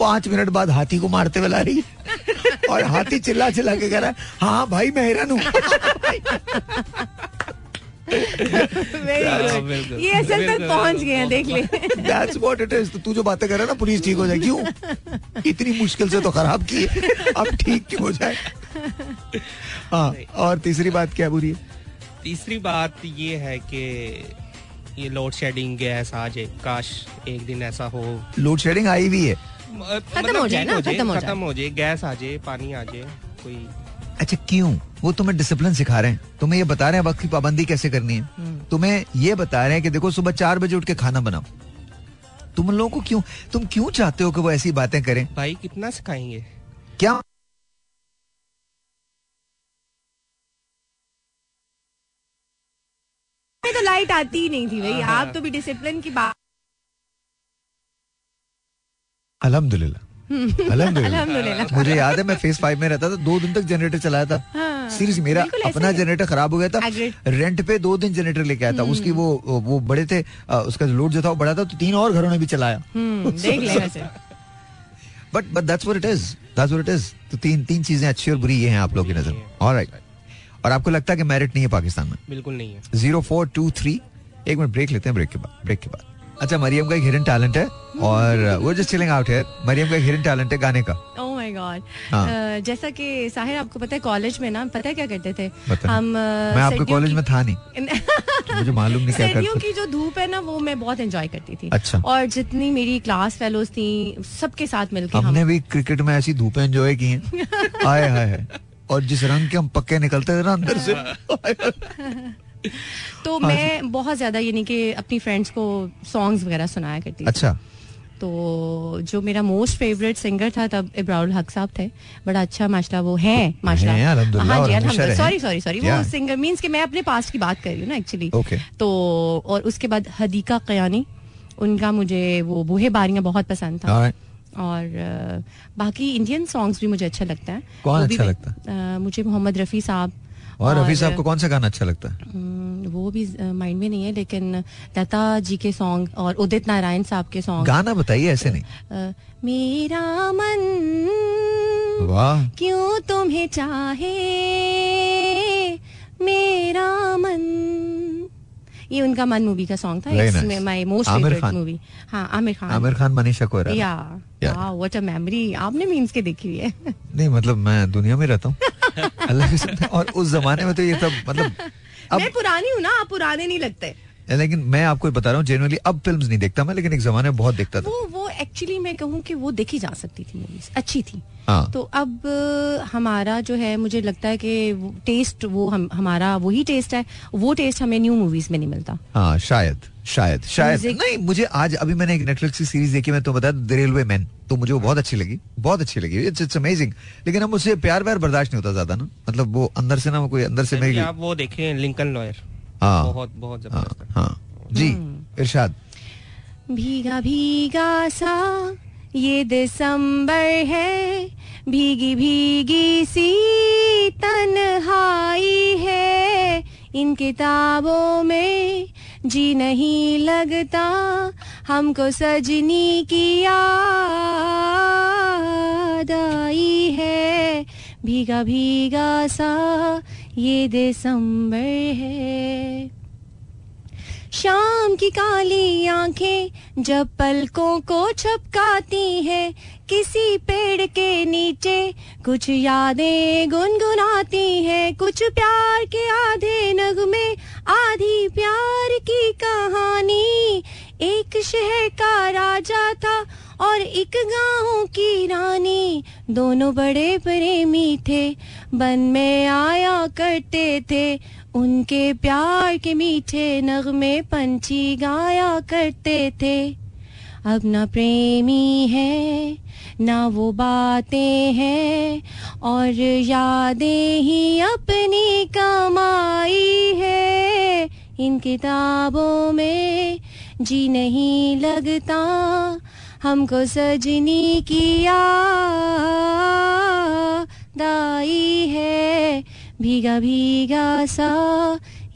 पाँच मिनट बाद हाथी को मारते हुए ला रही है। और हाथी चिल्ला चिल्ला के कह रहा है हाँ भाई मैं हैरान हूँ वेरी हाँ, गुड बिल्कुल। ये असल तक पहुँच गए देख ले That's what it is. तो तू जो बातें कर रहा है ना पुलिस ठीक हो जाए क्यों? इतनी मुश्किल से तो खराब की है। अब ठीक क्यों हो जाए? हाँ और तीसरी बात क्या बुरी है तीसरी बात ये है कि ये लोड शेडिंग गैस आ जाए काश एक दिन ऐसा हो। लोड शेडिंग आई भी है। खत्म हो जाए ना, खत्म हो जाए। खत्म हो जाए। गैस आ जाए पानी आ जाए कोई अच्छा क्यों? वो तुम्हें डिसिप्लिन सिखा रहे हैं। तुम्हें ये बता रहे हैं वक्त की पाबंदी कैसे करनी है। तुम्हें ये बता रहे हैं कि देखो सुबह चार बजे उठ के खाना बनाओ। तुम लोगों को क्यों? तुम क्यों चाहते हो कि वो ऐसी बातें करें? भाई कितना सिखाएँगे? क्या? तो लाइट आती ही नहीं थी भाई। आप तो भी डिसिप्लिन की बात अल्हम्दुलिल्लाह। मुझे याद है मैं फेस फाइव में रहता था दो दिन तक जनरेटर चलाया था। हाँ, सीरियस मेरा अपना जनरेटर खराब हो गया था। रेंट पे दो दिन जनरेटर लेके आया था। उसकी वो वो बड़े थे उसका लोड जो था वो बड़ा था तो तीन और घरों ने भी चलाया। हम्म, but but that's what it is that's what it is तो तीन तीन चीज़ें अच्छी और बुरी ये हैं आप लोगों की नज़र। ऑलराइट और आपको लगता है कि मेरिट नहीं है पाकिस्तान में? बिल्कुल नहीं है। ज़ीरो फोर टू थ्री एक मिनट ब्रेक लेते हैं ब्रेक के बाद ब्रेक के बाद। अच्छा मरियम का एक हिडन टैलेंट है और वो जस्ट चिलिंग आउट है। मरियम का एक हिडन टैलेंट है गाने का। ओह माय गॉड हाँ। जैसा कि साहिर आपको पता है कॉलेज में ना पता है क्या करते थे? हम अ, मैं आपके कॉलेज में था नहीं। मुझे मालूम नहीं क्या सर्दियों करते की जो धूप है ना वो मैं बहुत एंजॉय करती थी। अच्छा। और जितनी मेरी क्लास फेलोज थी सबके साथ मिलके हम हमने भी क्रिकेट में ऐसी धूप एंजॉय की हैं। आए हाय हाय और जिस रंग के हम पक्के निकलते थे ना अंदर से तो हाँ मैं बहुत ज़्यादा यानी कि अपनी फ्रेंड्स को सॉन्ग्स वगैरह सुनाया करती अच्छा। तो जो मेरा मोस्ट फेवरेट सिंगर था तब इब्राउल हक साहब थे। बड़ा अच्छा माशा वो है माशा हैं, रहें। सॉरी सॉरी सॉरी वो सिंगर मींस कि मैं अपने पास्ट की बात कर रही हूँ ना एक्चुअली Okay. तो और उसके बाद हदीका कयानी उनका मुझे वो बूहे बारियाँ बहुत पसंद था। और बाकी इंडियन सॉन्ग्स भी मुझे अच्छा लगता है। कौन अच्छा लगता अ, मुझे मोहम्मद रफी साहब और रफी साहब को कौन सा गाना अच्छा लगता है? हम्म, वो भी माइंड में नहीं है लेकिन लता जी के सॉन्ग और उदित नारायण साहब के सॉन्ग गाना बताइए ऐसे नहीं। मेरा मन वाह। क्यों तुम्हें चाहे? मेरा मन ये उनका मन मूवी का सॉन्ग था इसमें माय मोस्ट फेवरेट। मूवी हाँ आमिर खान आमिर खान मनीषा कोइराला या. व्हाट अ मेमोरी आपने मीम्स के देखी हुई है। नहीं मतलब मैं दुनिया में रहता हूँ। अल्लाह की और उस जमाने में तो ये सब मतलब मैं पुरानी हूँ ना आप पुराने नहीं लगते। लेकिन मैं आपको बता रहा हूँ जेनुअली अब फिल्म्स नहीं देखता मैं लेकिन एक जमाने में बहुत देखता था। वो वो एक्चुअली मैं कहूँ कि वो देखी जा सकती थी मूवीज़ अच्छी थी। हाँ। तो अब हमारा जो है मुझे लगता है कि टेस्ट वो हम हमारा वही टेस्ट है वो टेस्ट हमें न्यू मूवीज़ में नहीं मिलता। हाँ शायद शायद शायद। नहीं मुझे आज अभी मैंने एक नेटफ्लिक्स की सीरीज़ देखी मैं तो बताया द रेलवे मैन तो मुझे वो बहुत अच्छी लगी बहुत अच्छी लगी। इट्स इट्स अमेजिंग लेकिन अब मुझसे प्यार व्यार बर्दाश्त नहीं होता ज़्यादा ना। मतलब वो अंदर से ना वो कोई अंदर से मेरी आप वो देखें लिंकन लॉयर बहुत बहुत हाँ ज़बरदस्त हाँ। जी इरशाद। भीगा भीगा सा ये दिसंबर है। भीगी भीगी सी तन्हाई है। इन किताबों में जी नहीं लगता हमको सजनी की याद आई है। भीगा भीगा सा ये दिसंबर है। शाम की काली आँखें जब पलकों को छपकाती हैं, किसी पेड़ के नीचे कुछ यादें गुनगुनाती हैं, कुछ प्यार के आधे नगमे आधी प्यार की कहानी। एक शहर का राजा था और एक गाँव की रानी, दोनों बड़े प्रेमी थे। बन में आया करते थे, उनके प्यार के मीठे नगमे पंछी गाया करते थे। अब ना प्रेमी है, ना वो बातें हैं, और यादें ही अपनी कमाई है। इन किताबों में जी नहीं लगता हमको सजनी किया दाई है। भीगा भीगा सा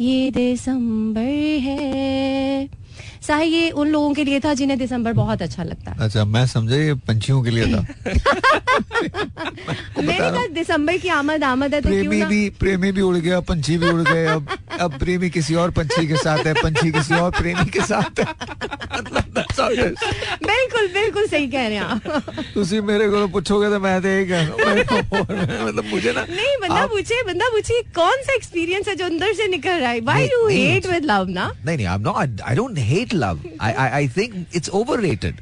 ये दिसंबर है। चाहे ये उन लोगों के लिए था जिन्हें दिसंबर बहुत अच्छा लगता है। अच्छा मैं समझा ये पंछियों के लिए था। मेरे पास दिसंबर की आमद आमद है तो प्रेमी भी प्रेमी भी उड़ गया पंछी भी उड़ गए अब अब प्रेमी किसी और पंछी के साथ है पंछी किसी और प्रेमी के साथ है। बिल्कुल बिल्कुल सही कह रहे हैं आप। तुम मेरे को पूछोगे तो मैं तो यही कह मतलब मुझे ना नहीं बंदा पूछे बंदा पूछे कौन सा एक्सपीरियंस है जो अंदर से निकल रहा है? Why you hate with love ना? नहीं नहीं I don't hate don't I I think it's overrated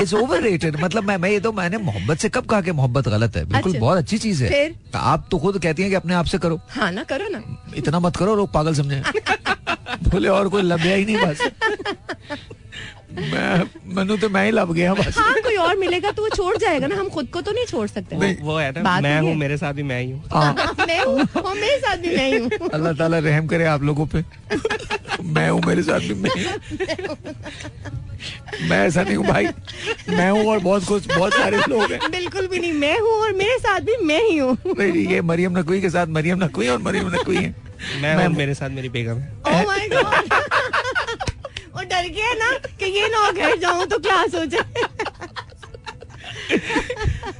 it's overrated मतलब मैं मैं ये तो मैंने मोहब्बत से कब कहा कि मोहब्बत गलत है? बिल्कुल अच्छा। बहुत अच्छी चीज़ है। फिर? आप तो खुद कहती हैं कि अपने आप से करो। हाँ ना करो ना। इतना मत करो लोग पागल समझे। बोले और कोई लभ्या ही नहीं बस। मैं मनु तो मैं ही लभ गया बस। हाँ कोई और मिलेगा तो वो छोड़ जाएगा ना हम खुद को तो नहीं छोड़ सकते। नहीं। वो है ना मैं हूँ मेरे साथ भी मैं ही हूँ। हाँ मैं हूँ मेरे साथ भी नहीं हूँ अल्लाह ताला रहम करे आप लोगों पे। मैं हूँ मेरे साथ भी मैं मैं ऐसा नहीं हूँ भाई। मैं हूँ और बहुत कुछ बहुत सारे लोग हैं। बिल्कुल भी नहीं मैं हूँ और मेरे साथ भी मैं ही हूँ। ये मरियम नकवी के साथ मरियम नकवी और मरियम नकवी है। मैं मैं- मेरे साथ मेरी बेगम है। गॉड वो डर गया ना कि ये ना घर जाऊँ तो क्लास हो जाए?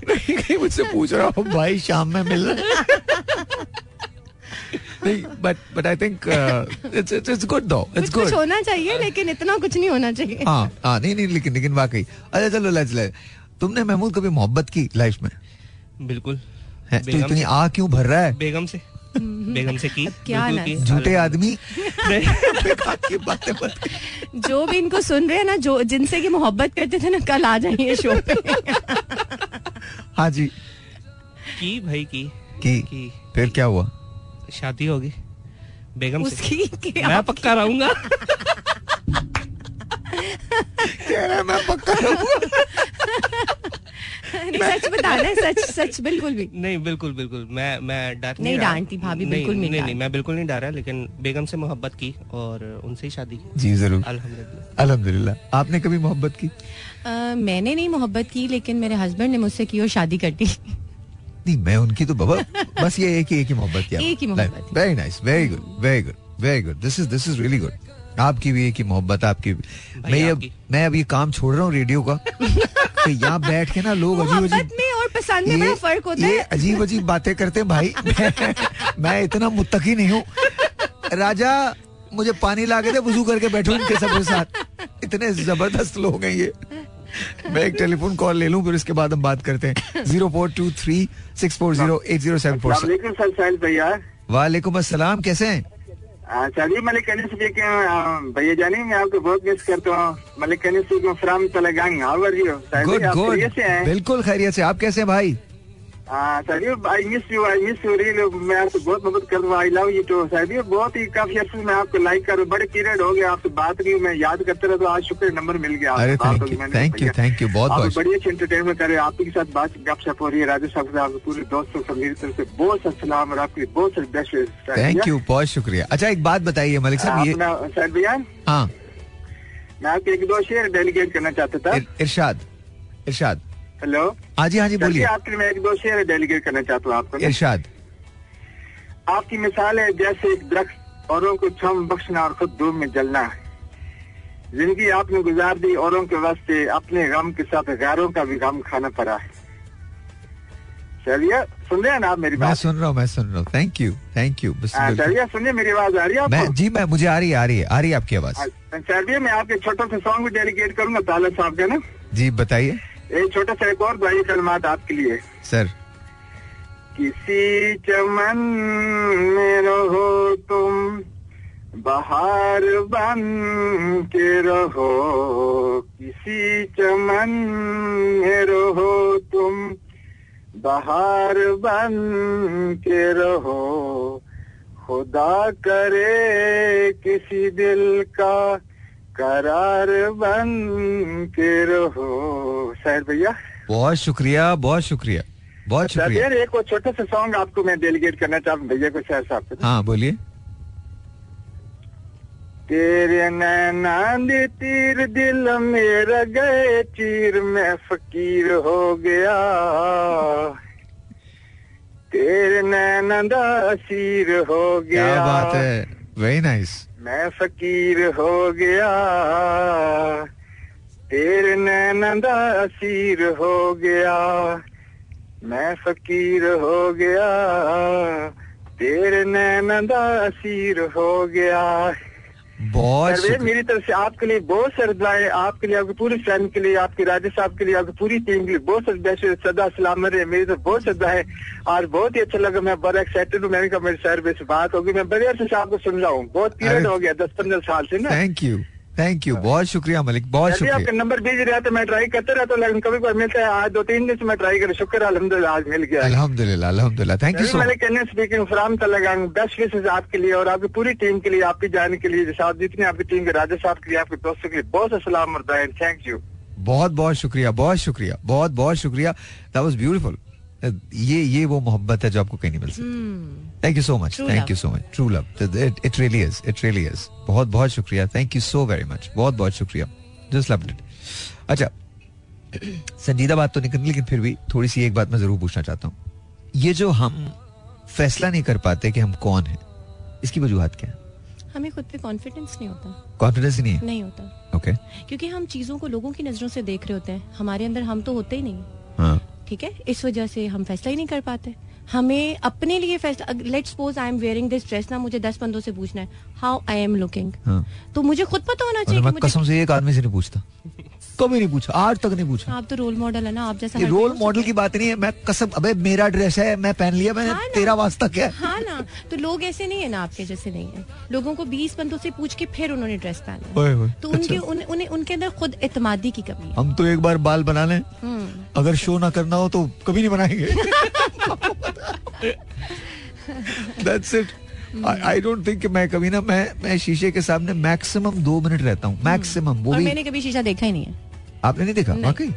नहीं, कहीं मुझसे पूछ रहा हूँ। भाई शाम में मिल नहीं but but I think it's it's it's good though it's कुछ कुछ गुड होना चाहिए लेकिन इतना कुछ नहीं होना चाहिए। हाँ हाँ नहीं नहीं लेकिन लेकिन वाकई। अच्छा चलो लेट्स ले तुमने महमूद कभी मोहब्बत की लाइफ में? बिल्कुल। है तो इतनी आ क्यों भर रहा है? बेगम से। बेगम से की। झूठे आदमी नहीं, बेकार की। बातें मत जो भी इनको सुन रहे हैं ना जो जिनसे की मोहब्बत करते थे ना कल आ जाइए शो पे। हाँ जी। की भाई की। की। की। फिर क्या हुआ? शादी होगी। बेगम उसकी क्या मैं पक्का रहूँगा। कह रहा मैं पक्का रहूँगा। सच बताना है सच सच बिल्कुल भी। नहीं बिल्कुल बिल्कुल। मैं मैं डर नहीं डांटती भाभी, बिल्कुल नहीं नहीं नहीं मैं बिल्कुल नहीं डरा लेकिन बेगम से मोहब्बत की और उनसे ही शादी की। जी ज़रूर। अल्हम्दुलिल्लाह। अल्हम्दुलिल्लाह। आपने कभी मोहब्बत की? मैंने नहीं मोहब्बत की लेकिन मेरे हस्बैंड ने मुझसे की और शादी कर दी। नहीं मैं उनकी तो बाबा बस ये एक ही एक ही मोहब्बत किया एक ही मोहब्बत। Very nice very good very good very good this is this is really good आपकी भी एक ही मोहब्बत आपकी भी। मैं अब आपकी। मैं अब ये काम छोड़ रहा हूँ रेडियो का तो यहाँ बैठ के ना लोग अजीब अजीब में और पसंद में बड़ा फ़र्क होता है। अजीब अजीब बातें करते हैं भाई। मैं, मैं इतना मुत्तकी नहीं हूँ। राजा मुझे पानी ला के दे वज़ू करके बैठो इनके सबके साथ। इतने ज़बरदस्त लोग हैं ये। मैं एक टेलीफोन कॉल ले लूँ फिर इसके बाद हम बात करते हैं। Zero four two three six four zero eight zero seven four वालेकुम अस्सलाम कैसे हैं? चलिए मलिक कि भैया जानी मैं आपको बहुत मिस करता हूँ। मलिक कहने से from Telangana how are you good good हैं। बिल्कुल खैरियत से। आप कैसे हैं भाई I miss you I miss you real मैं आपसे बहुत मोहब्बत करता हूँ आई लव यू टू साहिब बहुत ही काफ़ी अर्से से मैं आपको लाइक कर बड़े पीरियड हो गया आपसे बात नहीं मैं याद करते रहा तो आज शुक्र नंबर मिल गया अरे थैंक यू थैंक यू बहुत आप बड़ी अच्छी एंटरटेनमेंट कर रहे आपके साथ बात गपशप हो रही है राजू साहब आपके पूरे दोस्तों से मेरी तरफ़ से बहुत सा सलाम और आपकी बहुत सारी बेस्ट थैंक यू? बहुत शुक्रिया। अच्छा एक बात बताइए मलिक साहब ये भैया? हाँ। मैं आपके एक दो शेयर डेलीगेट करना चाहता था। इर- इरशाद इरशाद। हेलो हाँ जी हाँ जी बोलिए। आपके मैं एक दो शेयर डेलीगेट करना चाहता हूँ आपको इरशाद। आपकी मिसाल है जैसे एक दरख्त औरों को छम बख्शना और खुद धूप में जलना। ज़िंदगी आपने गुजार दी औरों के वास्ते अपने गम के साथ गैरों का भी गम खाना पड़ा है। चलिए सुन रहे हैं ना आप मेरी मैं बात? सुन रहा हूँ मैं सुन रहा हूँ। थैंक यू थैंक यू हाँ। चलिए सुनिए मेरी आवाज़ आ रही है मैं जी मैं मुझे आ रही है आ रही है आ रही है आपकी आवाज़। चलिए मैं आपके छोटा सा सॉन्ग भी डेडिकेट करूँगा ताला साहब का ना। जी बताइए। एक छोटा सा एक और दुआई कलमात आपके लिए। सर। किसी चमन में रहो तुम बहार बन के रहो। किसी चमन में रहो तुम बहार बन के रहो। खुदा करे किसी दिल का करार बन के रहो। शायद भैया। बहुत शुक्रिया बहुत शुक्रिया बहुत शुक्रिया। एक वो छोटा सा सॉन्ग आपको मैं डेलीगेट करना चाहता हूँ भैया को शायर साहब हाँ बोलिए। तेरे नैना दे तीर दिल मेरा गए चीर मैं फकीर हो गया। तेरे नैना दा असीर हो गया। क्या बात है वेरी नाइस मैं फकीर हो गया, तेरे नैना दा असीर हो गया। मैं फकीर हो गया, तेरे नैना दा असीर हो गया। बहुत मेरी तरफ़ से आपके लिए बहुत सारी दुआएँ आपके लिए आपकी पूरी फैमिली के लिए आपके राजे साहब के लिए आपकी पूरी टीम के लिए बहुत सारी सदा सलाम रहे मेरी तरफ़ बहुत सदा है आज बहुत ही अच्छा लगा मैं बड़ा एक्साइटेड हूँ मैंने कहा मेरे शहर से बात होगी। मैं बड़े अच्छे से आपको सुन रहा हूँ। बहुत पीरियड हो गया दस पंद्रह साल से ना। थैंक यू थैंक यू बहुत शुक्रिया मलिक बहुत शुक्रिया। आपका नंबर भेज रहा तो मैं ट्राई करते रहता हूँ लेकिन कभी कभी मिलता है। आज दो तीन दिन से मैं ट्राई कर शुक्र अल्हम्दुलिल्लाह आज मिल गया। अल्हम्दुलिल्लाह अल्हम्दुलिल्लाह थैंक यू मच कहने speaking from Talagang best wishes आपके लिए और आपकी पूरी टीम के लिए आपकी जाने के लिए आप जितनी आपकी टीम के राजा साहब के लिए आपके दोस्तों के लिए बहुत सलाम और थैंक यू बहुत बहुत शुक्रिया बहुत शुक्रिया बहुत बहुत शुक्रिया। दैट वाज ब्यूटीफुल ये ये वो मोहब्बत है जो आपको कहीं नहीं मिल सकती। Thank you so much thank you so much true love it really is it really is बहुत बहुत शुक्रिया। Thank you so very much बहुत बहुत शुक्रिया। जस्ट लव्ड इट अच्छा संजीदा बात तो नहीं करनी लेकिन फिर भी थोड़ी सी एक बात मैं ज़रूर पूछना चाहता हूँ। ये जो हम फैसला नहीं कर पाते कि हम कौन हैं इसकी वजूहत क्या है? हमें खुद पे कॉन्फिडेंस नहीं होता। कॉन्फिडेंस नहीं है? नहीं होता। Okay okay. क्योंकि हम चीज़ों को लोगों की नज़रों से देख रहे होते हैं। हमारे अंदर हम तो होते ही नहीं। हाँ। ठीक है? इस वजह से हम फैसला ही नहीं कर पाते। हमें अपने लिए फैसला let suppose I am wearing this dress ना, मुझे दस बंदों से पूछना है हाउ आई एम लुकिंग तो मुझे खुद पता होना चाहिए मैं कसम से एक आदमी से नहीं पूछता। कभी नहीं पूछा आज तक नहीं पूछा। आप तो रोल मॉडल है ना आप जैसा रोल मॉडल की बात नहीं है मैं कसम अबे मेरा ड्रेस है मैं पहन लिया मैंने हाँ तेरा वास्ता क्या है। हाँ ना तो लोग ऐसे नहीं है ना आपके जैसे नहीं है। लोगों को बीस बंदों से पूछ के फिर उन्होंने ड्रेस पहना तो उनके अच्छा। उन, उन्हें उनके अंदर खुद इतमादी की कमी हम तो एक बार बाल बना लें। हम्म। अगर शो ना करना हो तो कभी नहीं बनाएँगे। That's it I don't think मैं कभी ना मैं मैं शीशे के सामने मैक्सिमम दो मिनट रहता हूँ मैक्सिमम वो भी मैंने कभी शीशा देखा ही नहीं है। आपने नहीं देखा? वाकई?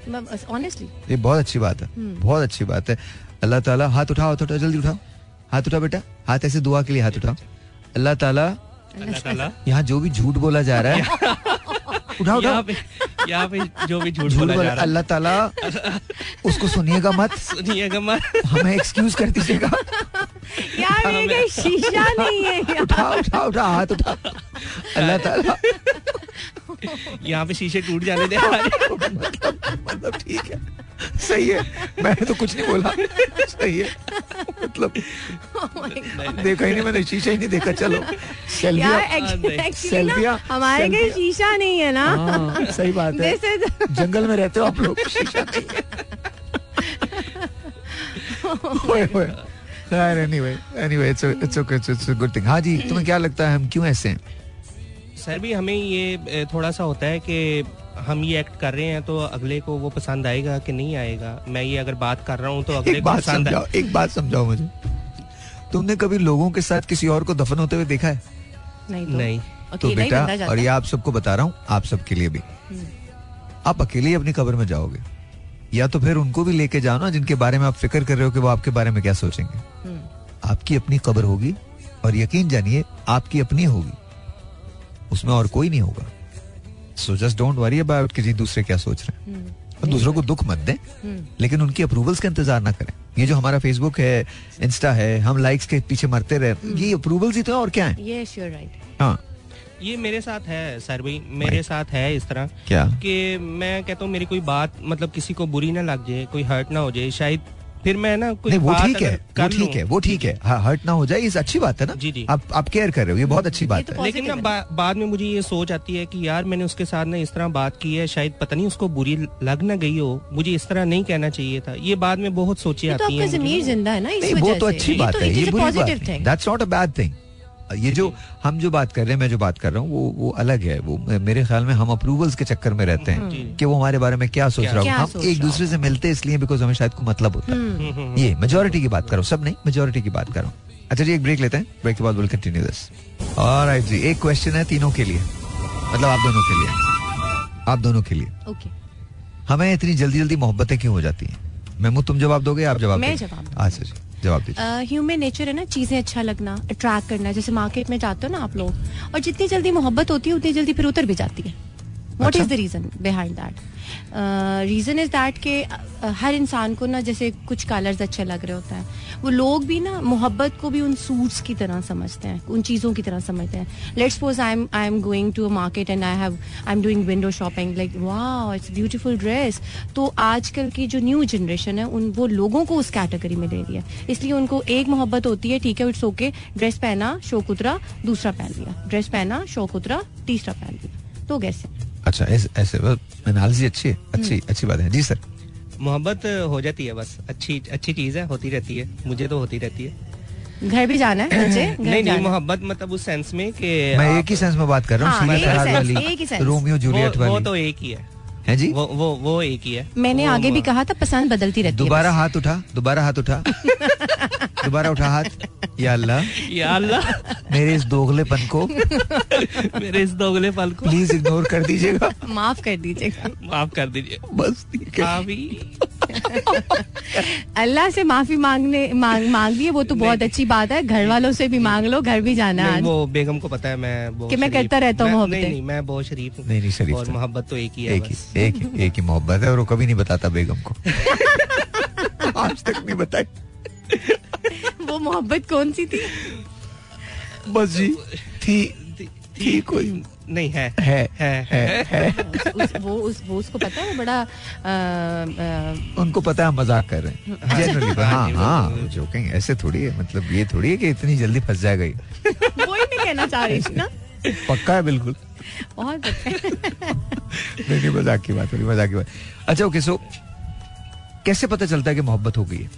ऑनेस्टली ये बहुत अच्छी बात है बहुत अच्छी बात है। अल्लाह ताला हाथ उठाओ हाथ उठाओ जल्दी उठाओ। हाथ उठाओ बेटा हाथ ऐसे दुआ के लिए हाथ उठाओ। अल्लाह ताला यहाँ जो भी झूठ बोला जा रहा है उठाओ उठाओ। यहाँ पे जो भी झूठ बोला बोला जा रहा है। अल्लाह ताला उसको सुनिएगा मत। सुनिएगा मत। हमें एक्सक्यूज कर दीजिएगा। यार ये कोई शीशा नहीं है उठा उठा उठा हाथ उठा अल्लाह ताला। यहाँ पे शीशे टूट जाने दे मतलब मतलब ठीक है। सही है। मैंने तो कुछ नहीं बोला। सही है। मतलब देखा ही नहीं मैंने शीशा ही नहीं देखा। चलो सेल्फिया। सेल्फिया- हमारे कहीं शीशा नहीं है ना। हाँ सही बात है। जंगल में रहते हो आप लोग शीशा नहीं है। ओए, ओए। यार anyway anyway it's it's okay it's a good thing हाँ जी तुम्हें क्या लगता है हम क्यों ऐसे हैं? सर भी हमें ये थोड़ा सा होता है कि हम ये एक्ट कर रहे हैं तो अगले को वो पसंद आएगा कि नहीं आएगा? मैं ये अगर बात कर रहा हूँ तो अगले एक को बात पसंद समझाओ एक बात समझाओ मुझे। तुमने कभी लोगों के साथ किसी और को दफन होते हुए देखा है? नहीं तो। नहीं। तो बेटा और ये आप सबको बता रहा हूँ आप सबके लिए भी। आप अकेले ही अपनी कब्र में जाओगे। या तो फिर उनको भी लेके जाओ ना जिनके बारे में आप फ़िक्र कर रहे हो कि वो आपके बारे में क्या सोचेंगे। हम्म, आपकी अपनी कब्र होगी और यकीन जानिए आपकी अपनी होगी। उसमें और कोई नहीं होगा। So just don't worry about कि जी दूसरे क्या सोच रहे हैं। हम्म, और दूसरों को दुख मत दें। हम्म, लेकिन उनकी अप्रूवल्स का इंतज़ार ना करें। ये जो हमारा फेसबुक है इंस्टा है हम लाइक्स के पीछे मरते रहे। ये अप्रूवल्स ही तो है और क्या है? Yes you're right. हाँ। ये मेरे साथ है सर भाई मेरे साथ है इस तरह क्या? कि मैं कहता हूँ मेरी कोई बात मतलब किसी को बुरी ना लग जाए कोई हर्ट ना हो जाए शायद फिर मैं ना कोई वो ठीक है वो ठीक है वो ठीक है। हाँ, हर्ट ना हो जाए ये अच्छी बात है ना? जी, जी। आप आप केयर कर रहे हो ये बहुत अच्छी बात तो है। लेकिन ना बा, बाद में मुझे ये सोच आती है कि यार मैंने उसके साथ ना इस तरह बात की है शायद पता नहीं उसको बुरी लग ना गई हो मुझे इस तरह नहीं कहना चाहिए था। ये बाद में बहुत सोची तो आती है जमीर ज़िंदा है ना इस वो तो अच्छी बात तो है ये बुरी बात that's not a bad thing ये जो हम जो बात कर रहे हैं मैं जो बात कर रहा हूँ वो वो अलग है वो मेरे ख्याल में हम अप्रूवल्स के चक्कर में रहते हैं कि वो हमारे बारे में क्या सोच रहा हो। हम एक दूसरे से मिलते इसलिए बिकॉज़ हमें शायद कोई मतलब होता। है हम्म, हम्म, ये मेजोरिटी की बात करो सब नहीं मेजोरिटी की बात करो। अच्छा जी एक ब्रेक लेते हैं। ब्रेक के बाद विल कंटिन्यू दिस ऑलराइट जी एक क्वेश्चन है तीनों के लिए। मतलब आप दोनों के लिए। आप दोनों के लिए। ओके हमें इतनी जल्दी जल्दी मोहब्बतें क्यों हो जाती हैं? मेमू तुम जवाब दोगे आप जवाब मैं? जवाब अच्छा जी। जवाब दीजिए। ह्यूमन नेचर है ना, चीज़ें अच्छा लगना अट्रैक्ट करना, जैसे मार्केट में जाते हो ना आप लोग, और जितनी जल्दी मोहब्बत होती है, उतनी जल्दी फिर उतर भी जाती है। What. Is the reason behind that reason is that के अ, हर इंसान को ना जैसे कुछ कलर्स अच्छे लग रहे होते हैं। वो लोग भी ना मोहब्बत को भी उन सूट्स की तरह समझते हैं उन चीज़ों की तरह समझते हैं। Let's suppose I am I am going to a market and I have I am doing window shopping like वाह इट्स ब्यूटीफुल ड्रेस तो आजकल की जो न्यू जनरेशन है उन वो लोगों को उस कैटेगरी में दे रही है। इसलिए उनको एक मोहब्बत होती है ठीक है इट्स ओके ड्रेस पहना शोक उतरा दूसरा पहन लिया। ड्रेस पहना शोक उतरा तीसरा पहन लिया। तो कैसे? अच्छा ऐसे ऐसे एनालिसिस अच्छी है? अच्छी हम्म। अच्छी बात है। जी सर। मोहब्बत हो जाती है बस। अच्छी अच्छी चीज़ है होती रहती है। मुझे तो होती रहती है। घर भी जाना है मुझे नहीं नहीं मोहब्बत मतलब उस सेंस में कि मैं एक ही सेंस में बात कर रहा हूँ हाँ, वाली। रोमियो जूलियट वो, वो तो एक ही है। है जी? वो वो वो एक ही है। मैंने वो- आगे वो, भी कहा था पसंद बदलती रहती दोबारा हाथ उठा दोबारा हाथ उठा। दोबारा उठा हाथ। या अल्लाह। या अल्लाह। मेरे इस दोगलेपन को। मेरे इस दोगले पल को। प्लीज़ इग्नोर कर दीजिएगा। माफ़ कर दीजिएगा। माफ़ कर दीजिए। बस ठीक है। अल्लाह से माफ़ी मांगने मांग मांग लिए वो तो बहुत अच्छी बात है। घर वालों से भी मांग लो घर भी जाना है वो बेगम को पता है मैं कि मैं करता रहता हूँ मैं- नहीं नहीं मैं बहुत शरीफ हूँ। नहीं नहीं शरीफ और मोहब्बत तो एक ही है एक ही। बस। एक एक ही मोहब्बत है और वो कभी नहीं बताता बेगम को। आज तक नहीं बताई। वो मोहब्बत कौन सी थी? बस जी थी थी कोई नहीं है। है है है है। उस, वो उस वो उसको पता है बड़ा आ, आ, उनको पता है मज़ाक कर रहे हैं। जनरली हाँ। हाँ जोकिंग ऐसे थोड़ी है मतलब ये थोड़ी है कि इतनी जल्दी फंस जाएगा ये। वो ही मैं कहना चाह रही थी ना? पक्का है बिल्कुल। और नहीं मज़ाक की बात हो मज़ाक की बात। अच्छा ओके सो कैसे पता चलता है कि मोहब्बत हो गई है?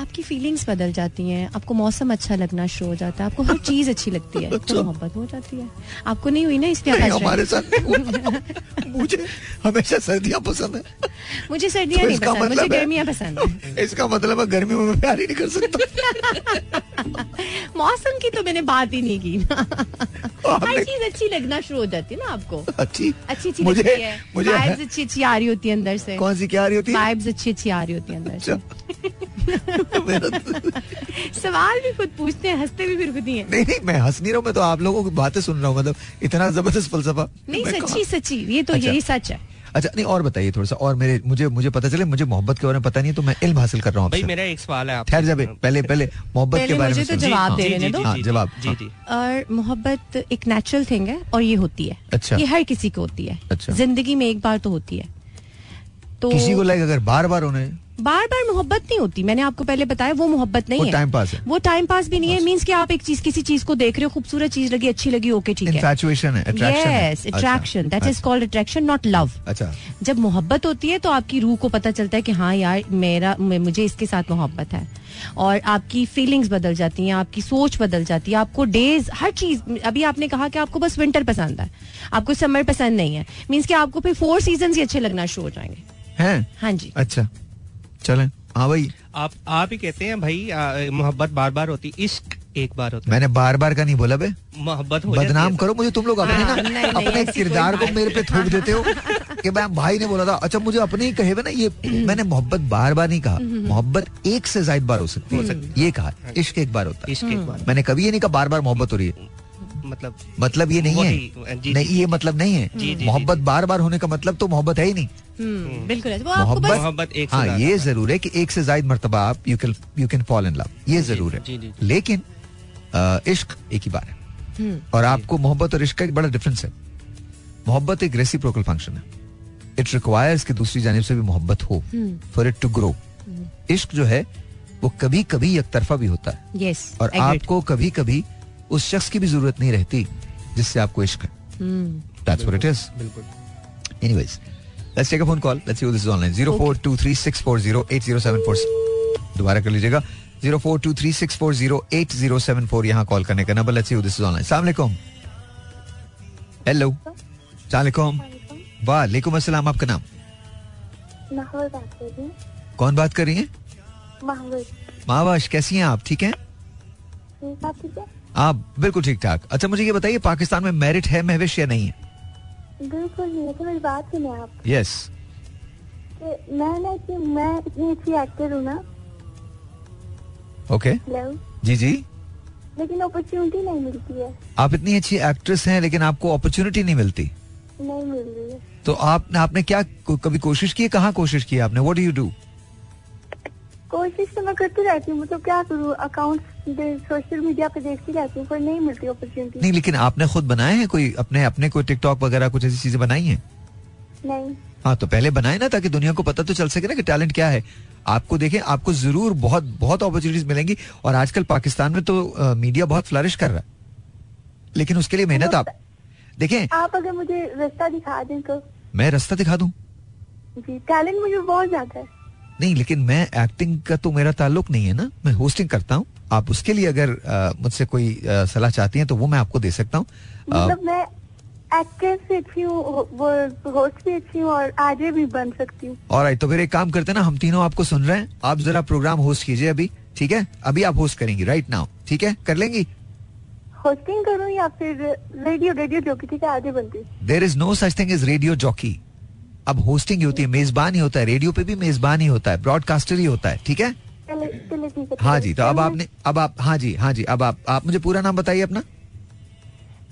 आपकी फीलिंग्स बदल जाती हैं आपको मौसम अच्छा लगना शुरू हो जाता है आपको हर चीज़ अच्छी लगती है तो मोहब्बत हो जाती है। आपको नहीं हुई ना इसलिए नहीं, हमारे साथ मुझे हमेशा सर्दियाँ पसंद है। मुझे सर्दियाँ तो नहीं पसंद मुझे मतलब है- गर्मियाँ पसंद है। इसका मतलब है गर्मी में प्यार ही नहीं कर सकता। मौसम की तो मैंने बात ही नहीं की ना। हर चीज़ अच्छी लगना शुरू हो जाती है ना आपको। अच्छी। अच्छी अच्छी मुझे मुझे अच्छी अच्छी आ रही होती है अंदर से। कौन सी क्या आ रही होती है? अच्छी अच्छी आ रही होती है अंदर से। अच्छा। सवाल भी खुद पूछते हैं हँसते भी फिर खुद ही हैं नहीं नहीं मैं हंस नहीं रहा हूँ मैं तो आप लोगों की बातें सुन रहा हूँ मतलब इतना ज़बरदस्त फलसफा नहीं सच्ची सच्ची ये तो अच्छा। यही सच है अच्छा नहीं और बताइए थोड़ा सा और मेरे मुझे मुझे पता चले मुझे मोहब्बत के बारे में पता नहीं है तो मैं इल्म हासिल कर रहा हूँ भाई मेरा एक सवाल है ठहर जाए पहले पहले मोहब्बत के बारे में तो जवाब हाँ, दे रहे दो। हाँ, जवाब, जी हाँ। जी और मोहब्बत एक नेचुरल थिंग है और ये होती है अच्छा। ये हर किसी को होती है अच्छा। ज़िंदगी में एक बार तो होती है तो किसी को लाइक अगर बार बार होने बार बार मोहब्बत नहीं होती। मैंने आपको पहले बताया वो मोहब्बत नहीं वो है। pass है। वो टाइम पास भी नहीं है। मीन्स कि आप एक चीज़ किसी चीज़ को देख रहे हो खूबसूरत चीज़ लगी अच्छी लगी ओके ठीक है। है yes attraction that is called attraction not love अच्छा। जब मोहब्बत होती है तो आपकी रूह को पता चलता है कि हाँ यार मेरा मुझे इसके साथ मोहब्बत है। और आपकी फीलिंग्स बदल जाती हैं आपकी सोच बदल जाती है आपको डेज़ हर चीज़ अभी आपने कहा कि आपको बस विंटर पसंद है। आपको समर पसंद नहीं है। मीन्स कि आपको फिर फोर सीज़न ही अच्छे लगना शुरू हो जाएँगे। हैं? हाँ जी। अच्छा। चलें। हाँ भाई। आप आप ही कहते हैं भाई मोहब्बत बार बार होती इश्क एक बार होता मैंने बार बार का नहीं बोला बे। मोहब्बत बदनाम करो मुझे तुम लोग अपने हाँ, ना नहीं, नहीं, अपने किरदार को मेरे पे थोप देते हो कि मैं भाई ने बोला था अच्छा मुझे अपने ही कहे ना ये मैंने मोहब्बत बार बार नहीं कहा। मोहब्बत एक से ज़्यादा बार हो सकती है। ये कहा इश्क एक बार होता है। इश्क एक बार। मैंने कभी ये नहीं कहा बार बार मोहब्बत हो रही है। मतलब मतलब ये नहीं है। जी, नहीं ये मतलब नहीं है। मोहब्बत बार बार होने का मतलब तो मोहब्बत है ही नहीं। हम्म, बिल्कुल ऐसे। मोहब्बत एक हाँ ये ज़रूर है कि एक से ज़्यादा मरतबा आप you can you can fall in love ये ज़रूर है। लेकिन इश्क एक ही बार है। और आपको मोहब्बत और इश्क का एक बड़ा डिफरेंस है। मोहब्बत एक रेसिप्रोकल फ़ंक्शन है। इट रिक्वायर्स कि दूसरी जानब से भी मोहब्बत हो। फॉर इट टू ग्रो इश्क जो है वो कभी कभी एक तरफा भी होता है। यस और आपको कभी कभी उस शख्स की भी ज़रूरत नहीं रहती जिससे आपको इश्क है। दैट्स व्हाट इट इज़ बिल्कुल। Anyways, let's take a phone call. Let's see who this is online. Zero four two three six four zero eight zero seven four. दोबारा कर लीजिएगा। Zero four two three six four zero eight zero seven four यहाँ call करने का number let's see this is online सलाम hello सलाम वालेकुम अस्सलाम आपका नाम महबूब बात कर रही हूँ कौन बात कर रही है? महबूब मावाश कैसी हैं आप? ठीक हैं? ठीक आप आप बिल्कुल ठीक ठाक। अच्छा मुझे ये बताइए पाकिस्तान में मेरिट है महविश या नहीं? है बिल्कुल नहीं मेरी बात सुने आप। यस मैं ना कि मैं इतनी अच्छी एक्टर हूँ ना। ओके हेलो जी जी। लेकिन अपॉर्चुनिटी नहीं मिलती है। आप इतनी अच्छी एक्ट्रेस हैं लेकिन आपको अपॉर्चुनिटी नहीं मिलती। नहीं मिल रही है। तो आपने आपने क्या कभी कोशिश की कहाँ कोशिश की आपने? व्हाट डू यू डू कोशिश तो मैं करती रहती हूँ मतलब क्या करूँ? अकाउंट सोशल मीडिया पे देखती रहती हूँ पर नहीं मिलती अपॉर्चुनिटी नहीं लेकिन आपने खुद बनाए हैं कोई? अपने अपने कोई टिकटॉक वगैरह कुछ ऐसी चीज़ें बनाई हैं? नहीं। हाँ तो पहले बनाए ना ताकि दुनिया को पता तो चल सके ना कि टैलेंट क्या है। आपको देखें आपको ज़रूर बहुत बहुत अपॉर्चुनिटीज़ मिलेंगी और आजकल पाकिस्तान में तो अ, मीडिया बहुत फ्लरिश कर रहा है। लेकिन उसके लिए मेहनत आप देखें आप अगर मुझे रास्ता दिखा दें तो? मैं रास्ता दिखा दूँ? जी टैलेंट मुझे बहुत ज़्यादा है। नहीं लेकिन मैं एक्टिंग का तो मेरा ताल्लुक नहीं है ना। मैं होस्टिंग करता हूँ। आप उसके लिए अगर मुझसे कोई सलाह चाहती हैं तो वो मैं आपको दे सकता हूँ। मतलब मैं एक्ट्रेस भी अच्छी हूँ होस्ट भी अच्छी हूँ और आगे भी बन सकती हूँ। और तो फिर एक काम करते ना हम तीनों आपको सुन रहे हैं। आप जरा प्रोग्राम होस्ट कीजिए अभी ठीक है? अभी आप होस्ट करेंगी राइट नाउ ठीक है? कर लेंगी? होस्टिंग करूँ या फिर रेडियो रेडियो जो कि ठीक है? आगे बनती there is no such thing is radio jockey अब होस्टिंग ही होती है मेजबान ही होता है रेडियो पे भी मेजबान ही होता है ब्रॉडकास्टर ही होता है ठीक है? है जी तो अब आपने अब आप हाँ जी हाँ जी अब आप आप मुझे पूरा नाम बताइए अपना।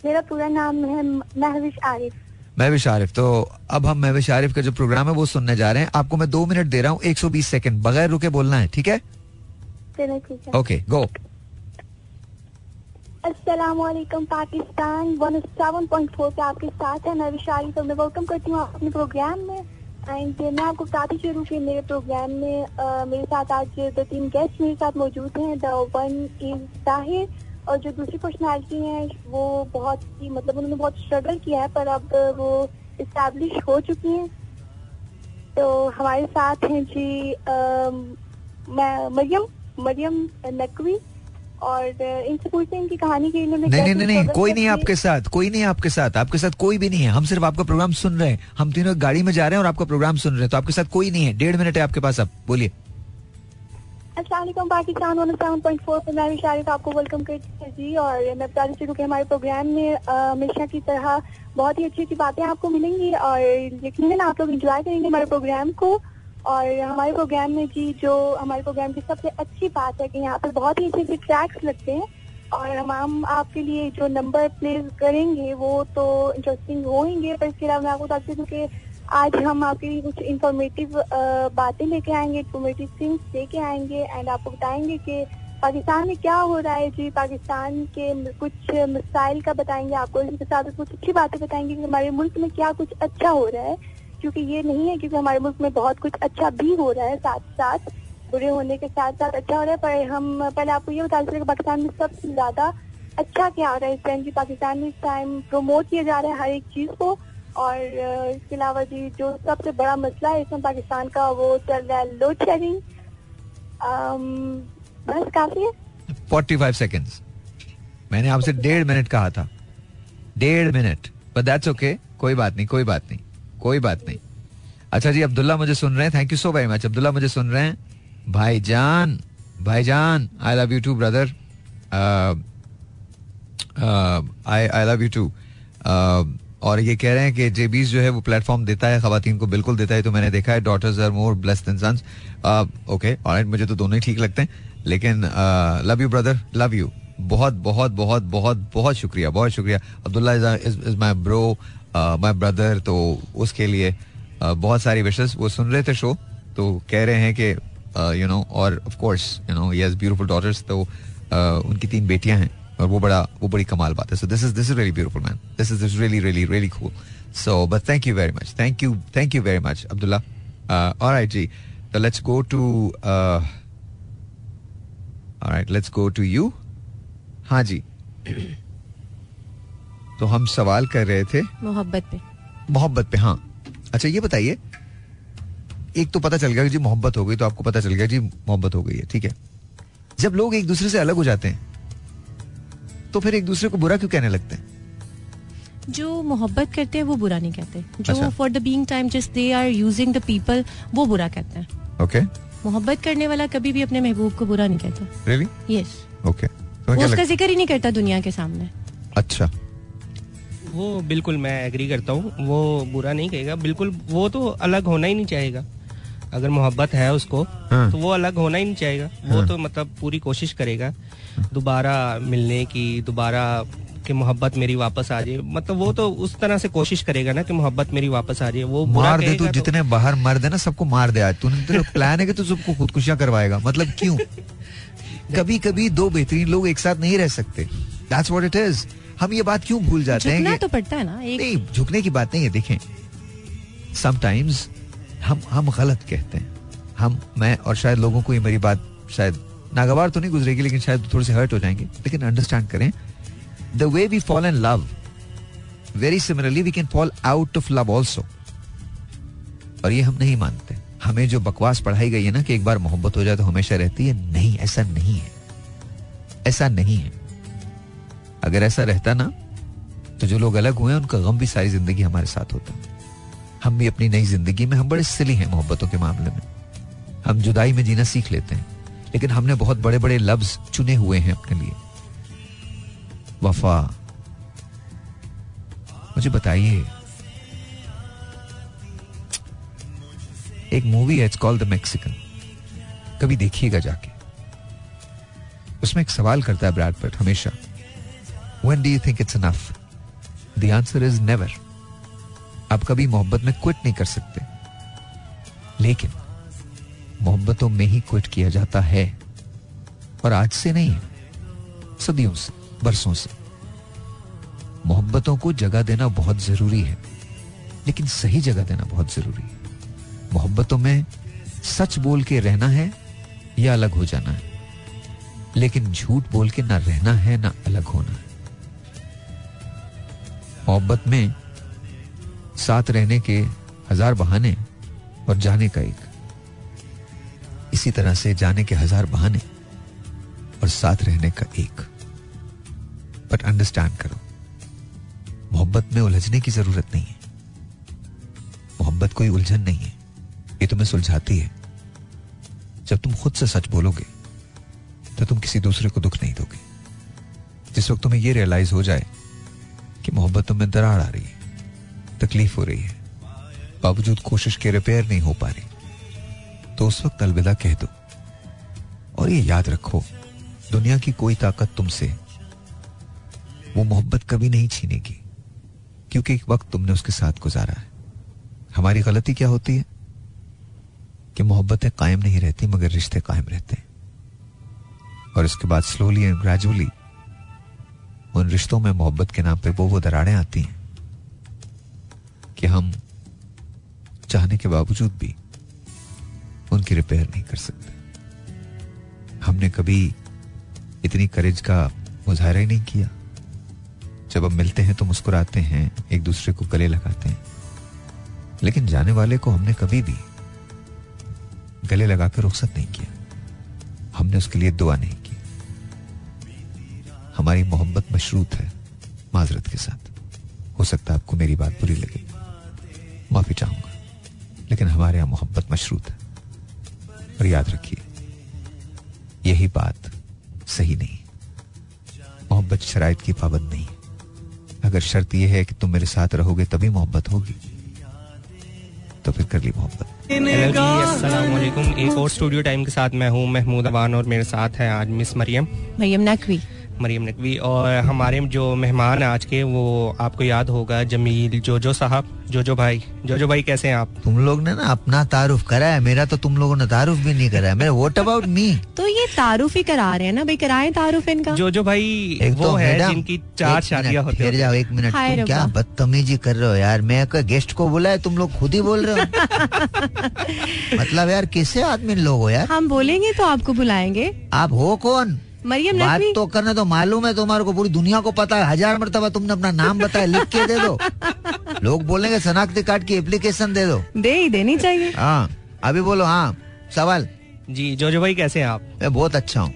मेरा पूरा नाम है महविश आरिफ। महविश आरिफ तो अब हम महविश आरिफ का जो प्रोग्राम है वो सुनने जा रहे हैं। आपको मैं दो मिनट दे रहा हूँ एक सौ बीस सेकंड बगैर रुके बोलना है ठीक है? ठीक है। ओके गो वालेकुम पाकिस्तान 107.4 पे आपके साथ है। मैं विशाली तो मैं वेलकम करती हूँ अपने प्रोग्राम में। एंड मैं आपको बताती चलूँ कि मेरे प्रोग्राम में अ, मेरे साथ आज दो तीन गेस्ट मेरे साथ मौजूद हैं। द वन इज़ ताहिर और जो दूसरी पर्सनैलिटी हैं वो बहुत ही मतलब उन्होंने बहुत स्ट्रगल किया है पर अब वो इस्टेब्लिश हो चुकी हैं। तो हमारे साथ हैं जी मैं- मरियम मरियम नकवी। और इनसे पूछते हैं इनकी कहानी की इन्होंने नहीं नहीं नहीं कोई नहीं आपके साथ कोई नहीं आपके साथ आपके साथ कोई भी नहीं है। हम सिर्फ़ आपका प्रोग्राम सुन रहे हैं। हम तीनों गाड़ी में जा रहे हैं और आपका प्रोग्राम सुन रहे हैं। तो आपके साथ कोई नहीं है। डेढ़ मिनट है आपके पास अब। बोलिए। Pakistan one seven point four पर मैं शारिफ आपको वेलकम करती हूँ जी। और मैं बताती चलूँ कि हमारे प्रोग्राम में हमेशा की तरह बहुत ही अच्छी अच्छी बातें आपको मिलेंगी। और यकीनन आप लोग एंजॉय करेंगे हमारे प्रोग्राम को। और हमारे प्रोग्राम में जी जो हमारे प्रोग्राम की सबसे अच्छी बात है कि यहाँ पर बहुत ही अच्छे अच्छे ट्रैक्स लगते हैं। और हम हम आपके लिए जो नंबर प्ले करेंगे, वो तो इंटरेस्टिंग होंगे, पर इसके अलावा मैं आपको बताती हूँ कि आज हम आपके लिए कुछ इंफॉर्मेटिव बातें लेके आएँगे इंफॉर्मेटिव थिंग्स लेके आएँगे। एंड आपको बताएँगे कि पाकिस्तान में क्या हो रहा है जी। पाकिस्तान के कुछ मिसाइल का बताएँगे आपको इसके साथ कुछ अच्छी बातें बताएँगे कि हमारे मुल्क में क्या कुछ अच्छा हो रहा है। क्योंकि ये नहीं है क्योंकि हमारे मुल्क में बहुत कुछ अच्छा भी हो रहा है साथ साथ, बुरे होने के साथ साथ अच्छा हो रहा है, पर हम, पहले आपको ये बता कि पाकिस्तान में सबसे ज़्यादा अच्छा क्या हो रहा है इस टाइम जी पाकिस्तान में इस टाइम प्रमोट किया जा रहा है हर एक चीज़ को, और इसके अलावा जी जो सबसे बड़ा मसला है इसमें पाकिस्तान का वो चल रहा है लोड शेडिंग बस काफ़ी है। फोर्टी फाइव सेकेंड्स मैंने आपसे डेढ़ मिनट कहा था। डेढ़ मिनट बट दैट्स ओके कोई बात नहीं, कोई बात नहीं। कोई बात नहीं। अच्छा जी, अब्दुल्ला मुझे सुन रहे हैं। Thank you so very much Abdullah मुझे सुन रहे हैं। भाईजान भाईजान I love you too brother I I love you too और ये कह रहे हैं कि जेबीज जो है वो प्लेटफॉर्म देता है खातन को बिल्कुल देता है तो मैंने देखा है daughters are more bless than sons okay alright मुझे तो दोनों ही ठीक लगते हैं। लेकिन love you brother love you बहुत बहुत बहुत बहुत बहुत शुक्रिया बहुत शुक्रिया। Abdullah is my bro my brother तो उसके लिए बहुत सारी विशेष वो सुन रहे थे शो तो कह रहे हैं कि यू नो और of course you know has beautiful daughters तो उनकी तीन बेटियाँ हैं, और वो बड़ा, वो बड़ी कमाल बात है। So this is this is really beautiful man this is this really really really cool so but thank you very much thank you thank you very much Abdullah alright जी तो let's go to alright let's go to you हाँ जी तो हम सवाल कर रहे थे। मोहब्बत पे। मोहब्बत पे हाँ। अच्छा ये बताइए एक तो पता चल गया कि जी मोहब्बत हो गई तो आपको पता चल गया जी मोहब्बत हो गई है ठीक है। जब लोग एक दूसरे से अलग हो जाते हैं तो फिर एक दूसरे को बुरा क्यों कहने लगते हैं? जो मोहब्बत करते हैं वो बुरा नहीं कहते। जो for the being time just they are using the people वो बुरा कहते हैं। ओके मोहब्बत करने वाला कभी भी अपने महबूब को बुरा नहीं कहता। रियली यस ओके उसका ज़िक्र ही नहीं करता दुनिया के सामने। अच्छा। वो बिल्कुल मैं एग्री करता हूँ। वो बुरा नहीं कहेगा। बिल्कुल वो तो अलग होना ही नहीं चाहेगा। अगर मोहब्बत है उसको हाँ। तो वो अलग होना ही नहीं चाहेगा। हाँ। वो। तो मतलब पूरी कोशिश करेगा। दोबारा मिलने की दोबारा कि मोहब्बत मेरी वापस आ जाए। मतलब वो तो उस तरह से कोशिश करेगा ना कि मोहब्बत मेरी वापस आ जाए। वो मार दे तू तो- जितने बाहर मर है ना सबको मार दे आज। तूने तेरा प्लान है कि तू सबको खुदकुशियाँ करवाएगा। मतलब क्यों? कभी कभी दो बेहतरीन लोग एक साथ नहीं रह सकते। दैट्स व्हाट इट इज़ हम ये बात क्यों भूल जाते हैं झुकना तो पड़ता है ना एक नहीं झुकने की बात नहीं है देखें। समटाइम्स हम हम गलत कहते हैं। हम मैं और शायद लोगों को ये मेरी बात शायद नागवार तो नहीं गुजरेगी लेकिन शायद थोड़े से हर्ट हो जाएँगे। लेकिन अंडरस्टैंड करें the way we fall in love very similarly we can fall out of love also और ये हम नहीं मानते। हमें जो बकवास पढ़ाई गई है ना कि एक बार मोहब्बत हो जाए तो हमेशा रहती है नहीं ऐसा नहीं है। ऐसा नहीं है। अगर ऐसा रहता ना तो जो लोग अलग हुए हैं, उनका गम भी सारी ज़िंदगी हमारे साथ होता हम भी अपनी नई ज़िंदगी में, हम बड़े सिली हैं मोहब्बतों के मामले में। हम जुदाई में जीना सीख लेते हैं, लेकिन हमने बहुत बड़े बड़े लफ्ज चुने हुए हैं अपने लिए। वफा। मुझे बताइए, एक मूवी है इट्स कॉल्ड द मैक्सिकन कभी देखिएगा जाके। उसमें एक सवाल करता है ब्रैड पिट, हमेशा। When do you think it's enough? The answer is never. आप कभी मोहब्बत में क्विट नहीं कर सकते। लेकिन मोहब्बतों में ही क्विट किया जाता है। और आज से नहीं, सदियों से, बरसों से। मोहब्बतों को जगह देना बहुत ज़रूरी है। लेकिन सही जगह देना बहुत ज़रूरी है। मोहब्बतों में सच बोल के रहना है या अलग हो जाना है। लेकिन झूठ बोल के ना रहना है, ना अलग होना है। मोहब्बत में साथ रहने के हज़ार बहाने और जाने का एक। इसी तरह से जाने के हज़ार बहाने और साथ रहने का एक। बट अंडरस्टैंड करो, मोहब्बत में उलझने की ज़रूरत नहीं है। मोहब्बत कोई उलझन नहीं है, ये तुम्हें सुलझाती है। जब तुम खुद से सच बोलोगे तो तुम किसी दूसरे को दुख नहीं दोगे। जिस वक्त तुम्हें यह रियलाइज़ हो जाए कि मोहब्बतों में दरार आ रही है, तकलीफ़ हो रही है। बावजूद कोशिश के रिपेयर नहीं हो पा रही। तो उस वक्त अलविदा कह दो। और ये याद रखो, दुनिया की कोई ताकत तुमसे वो मोहब्बत कभी नहीं छीनेगी, क्योंकि एक वक्त तुमने उसके साथ गुजारा है। हमारी गलती क्या होती है? कि मोहब्बतें कायम नहीं रहती, मगर रिश्ते कायम रहते हैं। और इसके बाद स्लोली एंड ग्रेजुअली उन रिश्तों में मोहब्बत के नाम पे वो वो दरारें आती हैं कि हम चाहने के बावजूद भी उनकी रिपेयर नहीं कर सकते। हमने कभी इतनी करेज का मुजाहरा ही नहीं किया। जब हम मिलते हैं तो मुस्कुराते हैं, एक दूसरे को गले लगाते हैं। लेकिन जाने वाले को हमने कभी भी गले लगा कर रुखसत नहीं किया। हमने उसके लिए दुआ नहीं की। हमारी मोहब्बत मशरूत है माजरत के साथ। हो सकता है आपको मेरी बात बुरी लगे। माफ़ी चाहूँगा लेकिन हमारे यहाँ मोहब्बत मशरूत है। और याद रखिए यही बात सही नहीं। मोहब्बत शराइत की पाबंद नहीं। अगर शर्त यह है कि तुम मेरे साथ रहोगे तभी मोहब्बत होगी। तो फिर कर ली मोहब्बत। हेलो जी अस्सलाम एक और स्टूडियो टाइम के साथ मैं हूँ महमूद अवान और मेरे साथ है आज मिस मरियम। मरियम नकवी। मरियम नकवी और हमारे जो मेहमान हैं आज के वो आपको याद होगा जमील जोजो साहब। जोजो भाई जोजो भाई कैसे हैं आप? तुम लोग ने ना अपना तारुफ करा है मेरा तो तुम लोगों ने तारुफ भी नहीं करा है। मेरा वोट अबाउट मी तो ये तारुफ ही करा रहे हैं ना भाई कराए तारुफ इनका? जोजो भाई एक वो तो है जिनकी चार शादियाँ होती हैं। जाओ एक मिनट तुम क्या। बदतमीजी कर रहे हो यार? मैं गेस्ट को बुलाया तुम लोग खुद ही बोल रहे हो? मतलब यार किसे आदमी लोग हो यार? हम बोलेंगे तो आपको बुलाएँगे। आप हो कौन? मरियम बात तो करने तो मालूम है तुम्हारे को पूरी दुनिया को पता है। हज़ार मरतबा तुमने अपना नाम बताया लिख के दे दो। लोग बोलेंगे शनाख्ती कार्ड की एप्लीकेशन दे दो। दे ही देनी चाहिए। हाँ अभी बोलो हाँ सवाल? जी जोजो भाई कैसे हैं आप? मैं बहुत अच्छा हूँ।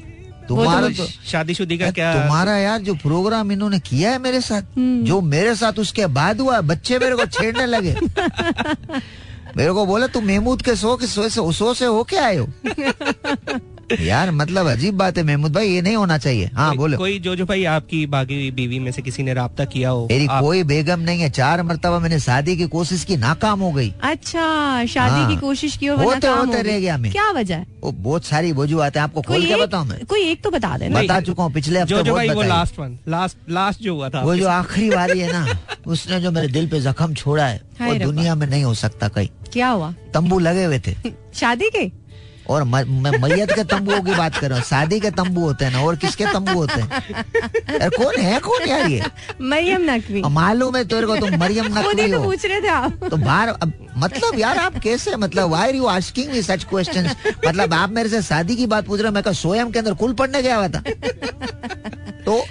तुम्हारा तो शादीशुदी का क्या तुम्हारा यार जो प्रोग्राम इन्होंने किया है मेरे साथ जो मेरे साथ उसके बाद हुआ बच्चे मेरे को छेड़ने लगे। मेरे को बोले तुम महमूद के सो के सो से सो से होके आए हो? यार मतलब अजीब बात है महमूद भाई ये नहीं होना चाहिए। हाँ बोलो। कोई जोजो भाई आपकी बागी बीवी में से किसी ने राब्ता किया हो मेरी आप- कोई बेगम नहीं है। चार मरतबा मैंने शादी की कोशिश की नाकाम हो गई। अच्छा शादी हाँ। की कोशिश की और वो होते- होते हो रह गया मैं। क्या वजह वो बहुत सारी वजूहत है आपको खोल के बताऊँ मैं? कोई एक तो बता देना। बता चुका हूँ पिछले हफ़्ते जोजो भाई वो लास्ट वन लास्ट लास्ट जो हुआ था। वो जो आखिरी वाली है ना उसने जो मेरे दिल पे जख्म छोड़ा है वो दुनिया में नहीं हो सकता कहीं। क्या हुआ? तंबू लगे हुए थे। शादी के? और म- मैं मैयत के तंबुओं की बात कर रहा हूँ शादी के तंबू होते हैं ना और किसके तंबू होते हैं? कौन है कौन यार ये? मरियम नकवी। मालूम है तेरे को तुम मरियम नकवी हो। पूछ रहे थे आप। तो बाहर मतलब यार आप कैसे मतलब why you asking me such question मतलब आप मेरे से शादी की बात पूछ रहे हो मैं सोयम के अंदर कुल पढ़ने गया हुआ था। तो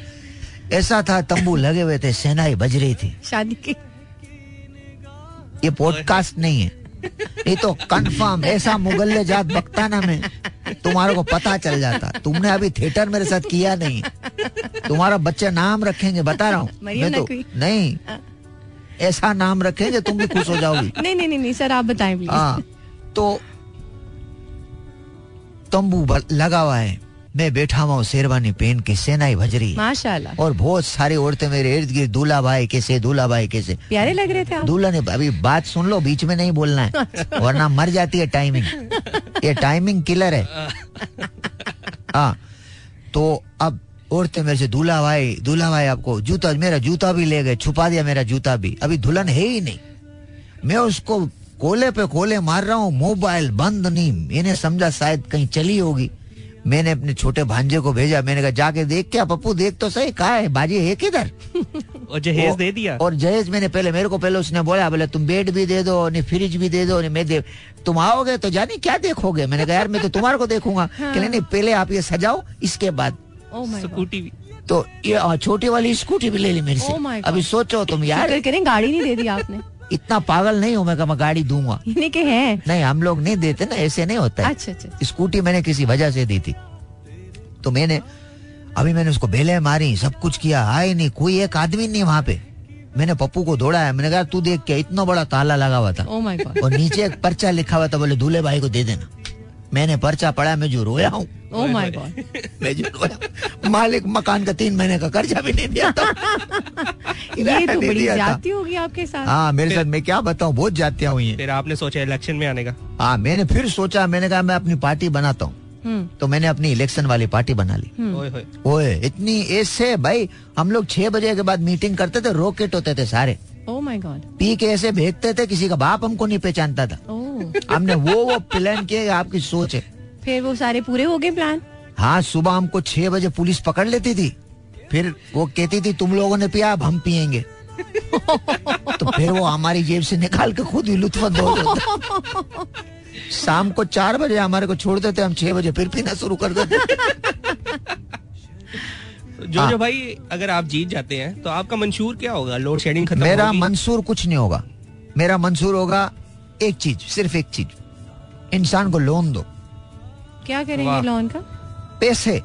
ऐसा था तंबू लगे हुए थे सेनाई बज रही थी। शादी के ये पॉडकास्ट नहीं है। ये तो कंफर्म ऐसा मुगल्ले जात बक्ताना में तुम्हारे को पता चल जाता। तुमने अभी थिएटर मेरे साथ किया नहीं। तुम्हारा बच्चे नाम रखेंगे बता रहा हूँ। मैं तो नहीं। ऐसा नाम रखेंगे तुम भी खुश हो जाओगी। नहीं नहीं नहीं नहीं सर आप बताएँ हाँ तो तंबू लगा हुआ है। मैं बैठा हुआ शेरवानी पहन के सेनाई भज रही माशाल्लाह। और बहुत सारी औरतें मेरे इर्द गिर्द दूल्हा भाई कैसे दूल्हा भाई कैसे प्यारे लग रहे थे आप? दूल्हा ने अभी बात सुन लो बीच में नहीं बोलना है। वरना मर जाती है टाइमिंग ये टाइमिंग किलर है। हाँ। तो अब औरतें मेरे से दूल्हा भाई दूल्हा भाई आपको जूता मेरा जूता भी ले गए छुपा दिया मेरा जूता भी। अभी दुल्हन है ही नहीं। मैं उसको कोले पे कोले मार रहा हूँ मोबाइल बंद नहीं। इन्हें समझा शायद कहीं चली होगी। मैंने अपने छोटे भांजे को भेजा मैंने कहा जाके देख क्या पप्पू देख तो सही कहा है? बाजी है किधर? और जहेज दे दिया? और जहेज मैंने पहले मेरे को पहले उसने बोला बोले तुम बेड भी दे दो नहीं फ्रिज भी दे दो नहीं मैं दे तुम आओगे तो जानी क्या देखोगे? मैंने कहा यार मैं तो तुम्हारे को देखूँगा. कि नहीं पहले आप ये सजाओ इसके बाद. स्कूटी भी। तो ये छोटी वाली स्कूटी भी ले ली मेरे Oh से God. अभी सोचो तुम यार। गाड़ी नहीं दे दी आपने। इतना पागल नहीं हूँ मैं कहा मैं गाड़ी दूँगा। के हैं। नहीं हम लोग नहीं देते ना ऐसे नहीं होता है। अच्छा अच्छा। स्कूटी मैंने किसी वजह से दी थी। तो मैंने अभी मैंने उसको बेले मारी सब कुछ किया आए नहीं कोई एक आदमी नहीं वहाँ पे। मैंने पप्पू को दौड़ाया मैंने कहा तू देख क्या इतना बड़ा ताला लगा हुआ था। Oh और नीचे एक पर्चा लिखा हुआ था बोले दूल्हे भाई को दे देना। मैंने पर्चा पढ़ा मैं जो रोया हूँ। गॉड मैं जो रोया मालिक मकान का तीन महीने का कर्जा भी नहीं दिया था। ये तो बड़ी। ज्यादती होगी आपके साथ। हाँ मेरे साथ मैं क्या बताऊँ बहुत जातियाँ हुई हैं। फिर आपने सोचा इलेक्शन में आने का? हाँ मैंने फिर सोचा मैंने कहा मैं अपनी पार्टी बनाता हूँ। हम्म। तो मैंने अपनी इलेक्शन वाली पार्टी बना ली। ओए होए। ओए इतनी ऐसे भाई। हम लोग छह बजे के बाद मीटिंग करते थे रॉकेट होते थे सारे। ओ माय गॉड पी के ऐसे भेजते थे किसी का बाप हमको नहीं पहचानता था। ओ हमने वो वो प्लान किया आपकी सोच है। फिर वो सारे पूरे हो गए प्लान हाँ सुबह हमको छह बजे पुलिस पकड़ लेती थी। फिर वो कहती थी तुम लोगों ने पिया अब हम पियेंगे। तो फिर वो हमारी जेब से निकाल के खुद ही लुत्फानंदोज होते शाम को चार बजे हमारे को छोड़ देते हम छह बजे फिर पीना शुरू कर देते। जो हाँ। जो भाई अगर आप जीत जाते हैं तो आपका मंशूर क्या होगा? लोड शेडिंग खत्म मेरा? मंसूर कुछ नहीं होगा। मेरा मंसूर होगा एक चीज़ सिर्फ़ एक चीज़। इंसान को लोन दो। क्या करेंगे लोन का? पैसे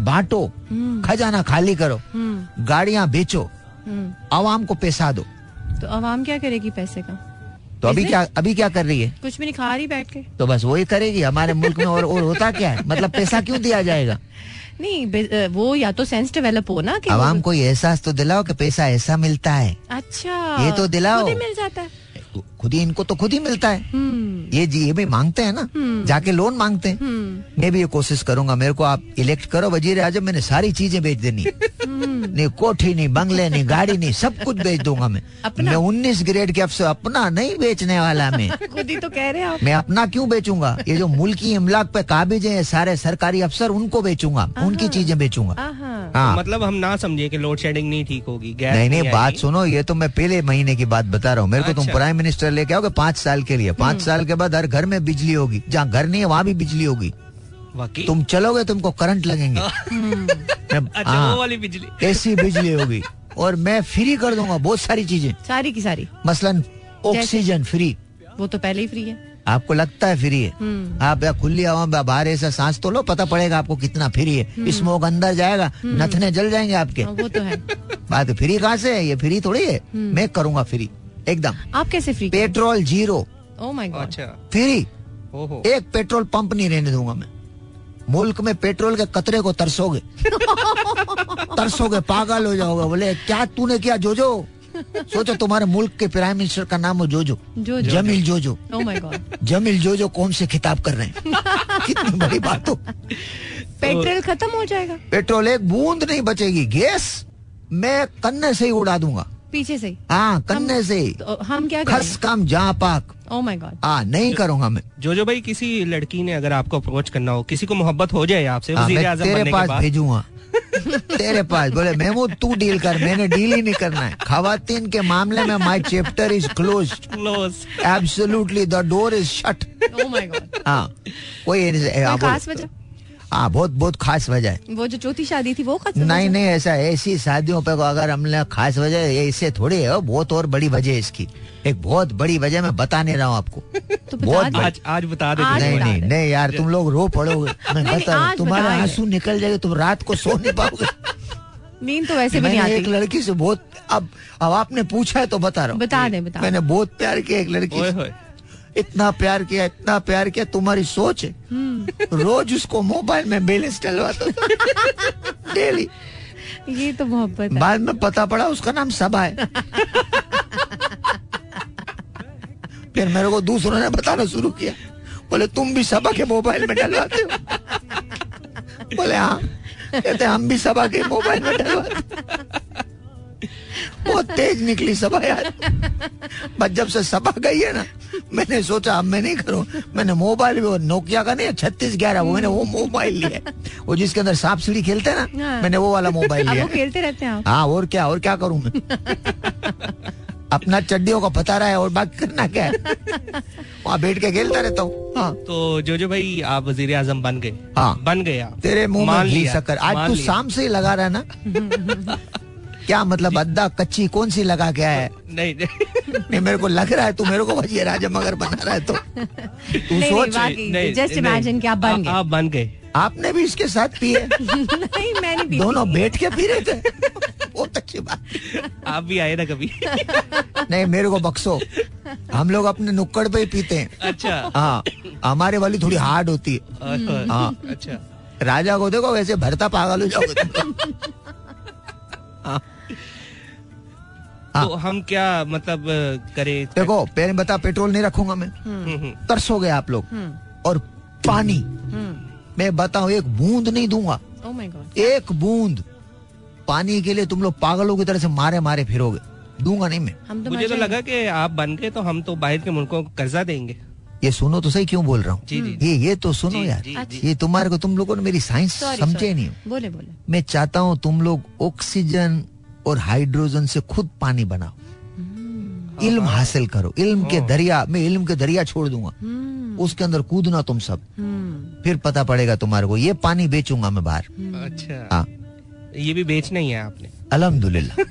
बांटो हम्म। खजाना खाली करो हम्म। गाड़ियाँ बेचो हम्म। आवाम को पैसा दो। तो अवाम क्या करेगी पैसे का? तो अभी क्या अभी क्या कर रही है? कुछ भी नहीं खा रही बैठ के। तो बस वही करेगी हमारे मुल्क में और और होता क्या है? मतलब पैसा क्यों दिया जाएगा? नहीं वो या तो सेंस डेवलप हो ना कि आवाम को एहसास तो दिलाओ कि पैसा ऐसा मिलता है। अच्छा। ये तो दिलाओ। मिल जाता है। खुद ही इनको तो खुद ही मिलता है। हम्म। ये जी ये भी मांगते हैं ना हम्म। जाके लोन मांगते हैं। हम्म। मैं भी ये कोशिश करूँगा मेरे को आप इलेक्ट करो वज़ीर आज़म मैंने सारी चीज़ें बेच देनी नहीं कोठी नहीं बंगले नहीं गाड़ी नहीं सब कुछ बेच दूँगा मैं। मैं उन्नीस ग्रेड के अफसर अपना नहीं बेचने वाला मैं। खुद ही तो कह रहे हैं मैं अपना क्यों बेचूँगा? ये जो मुल्की इमलाक पे काबिज है सारे सरकारी अफसर उनको बेचूँगा उनकी चीज़ें बेचूँगा। हाँ। मतलब हम ना समझे कि लोड शेडिंग नहीं ठीक होगी नहीं नहीं बात सुनो ये तो मैं पहले महीने की बात बता रहा हूँ। मेरे को तुम अच्छा। प्राइम मिनिस्टर लेके आओगे पाँच साल के लिए। पाँच साल के बाद हर घर में बिजली होगी। जहाँ घर नहीं है वहाँ भी बिजली होगी। तुम चलोगे तुमको करंट लगेंगे। अच्छा हाँ, वो वाली बिजली। ऐसी बिजली होगी। और मैं फ्री कर दूँगा बहुत सारी चीज़ें। सारी की सारी। मसलन ऑक्सीजन फ्री वो तो पहले ही फ्री है। आपको लगता है फ्री है? हम्म। आप या खुली हवा में बाहर ऐसा सांस तो लो पता पड़ेगा आपको कितना फ्री है। स्मोक अंदर जाएगा नथने जल जाएँगे आपके। हाँ, वो तो है। बात फ्री कहाँ से है? ये फ्री थोड़ी है। मैं करूँगा फ्री एकदम। आप कैसे free petrol zero. My god अच्छा। फ्री एक पेट्रोल पंप नहीं रहने दूँगा मैं। मुल्क में पेट्रोल के कतरे को तरसोगे। तरसोगे पागल हो जाओगे। बोले क्या तूने किया जोजो? सोचो तुम्हारे मुल्क के प्राइम मिनिस्टर का नाम हो जोजो। जोजो। जमील जोजो। माय गॉड जमील जोजो कौन से खिताब कर रहे हैं? कितनी बड़ी बात हो। पेट्रोल खत्म हो जाएगा। पेट्रोल एक बूंद नहीं बचेगी। गैस मैं कन्ने से ही उड़ा दूँगा। पीछे से ही। कन्ने से तो हम क्या खस काम जहाँ पाक। ओ माय गॉड हाँ नहीं करूँगा मैं जो जो भाई किसी लड़की ने अगर आपको अप्रोच करना हो किसी को मोहब्बत हो जाए आपसे हाँ, मैं तेरे पास भेजूँगा। तेरे पास बोले महमूद तू डील कर मैंने डील ही नहीं करना है। खातन के मामले में my chapter is close close absolutely the door is shut oh my god हाँ कोई खास वजह? हाँ बहुत बहुत खास वजह है। वो जो चौथी शादी थी वो खास नहीं? नहीं ऐसा ऐसी शादियों पे अगर हमने खास वजह है, ये इससे थोड़ी है बहुत और बड़ी वजह है इसकी। एक बहुत बड़ी वजह मैं बता नहीं रहा हूँ आपको। तो बता बहुत। आज आज बता दे आज नहीं बता नहीं नहीं यार तुम लोग रो पड़ोगे। मैं बता तुम्हारे। आँसू निकल जाएगा तुम रात को सो नहीं पाओगे। नींद तो वैसे भी नहीं मैंने एक लड़की से बहुत अब अब आपने पूछा है तो बता रहा हूँ। बता दे बता मैंने बहुत प्यार किया एक लड़की ओए से होए। इतना प्यार किया इतना प्यार किया तुम्हारी सोच है। हम्म। रोज उसको मोबाइल में बैलेंस डलवाता डेली। ये तो मोहब्बत बाद में पता पड़ा उसका नाम सबा है। फिर मेरे को दूसरों ने बताना शुरू किया। बोले तुम भी सबा के मोबाइल में डलवाते हो। बोले हाँ। कहते हम भी सबा के मोबाइल में डलवाते बहुत तेज निकली सभा यार। बस जब से सभा गई है ना मैंने सोचा अब मैं नहीं करूँ। मैंने मोबाइल भी वो नोकिया का नहीं छत्तीस ग्यारह वो मैंने वो मोबाइल लिया वो जिसके अंदर सांप सीढ़ी खेलते हैं ना हाँ। मैंने वो वाला मोबाइल लिया खेलते रहते हैं हाँ और क्या और क्या करूँ मैं? अपना चड्डियों का पता रहा है और बाकी करना क्या है? वहाँ बैठ के खेलता रहता हूँ। हाँ। तो जो जो भाई आप वज़ीर आज़म बन गए? हाँ। बन गए तेरे मुँह में शक्कर। आज तू शाम से ही लगा रहा है ना? क्या मतलब अद्दा कच्ची कौन सी लगा के आया है? नहीं नहीं। नहीं मेरे को लग रहा है तू मेरे को वज़ीर आज़म अगर बना रहा है तो। तू सोच। नहीं, just कि आप बन गए। आप बन गए। आपने भी इसके साथ पिए। नहीं मैंने भी दोनों बैठ के पी रहे थे। बहुत अच्छी बात। आप भी आए ना कभी। नहीं मेरे को बक्सो। हम लोग अपने नुक्कड़ पे ही पीते हैं। अच्छा। हाँ हमारे वाली थोड़ी हार्ड होती है। हाँ अच्छा। राजा को देखो वैसे भरता पागल हो जाओगे हाँ। तो हम क्या मतलब करें? देखो पहले बता पेट्रोल नहीं रखूँगा मैं। हम्म, हम्म, तरसोगे आप लोग। और पानी। मैं बताऊँ एक बूंद नहीं दूँगा। ओ एक बूंद। पानी के लिए तुम लोग पागलों की तरह से मारे मारे फिरोगे। दूँगा नहीं मैं। तो मुझे तो लगा कि आप बन गए तो हम तो बाहर के मुल्कों को कर्जा देंगे। ये सुनो तो सही क्यों बोल रहा हूँ? ये ये तो सुनो जी, यार। जी, जी। ये तुम्हारे को तुम लोगों ने मेरी साइंस समझे नहीं। बोले बोले। मैं चाहता हूँ तुम लोग ऑक्सीजन और हाइड्रोजन से खुद पानी बनाओ। इल्म हासिल करो। इल्म के दरिया मैं इल्म के दरिया छोड़ दूँगा। उसके अंदर कूदना तुम सब। हम्म। फिर पता पड़ेगा तुम्हारे को ये पानी बेचूँगा मैं बाहर। अच्छा। हाँ। ये भी बेचना ही है आपने। अल्हम्दुलिल्लाह।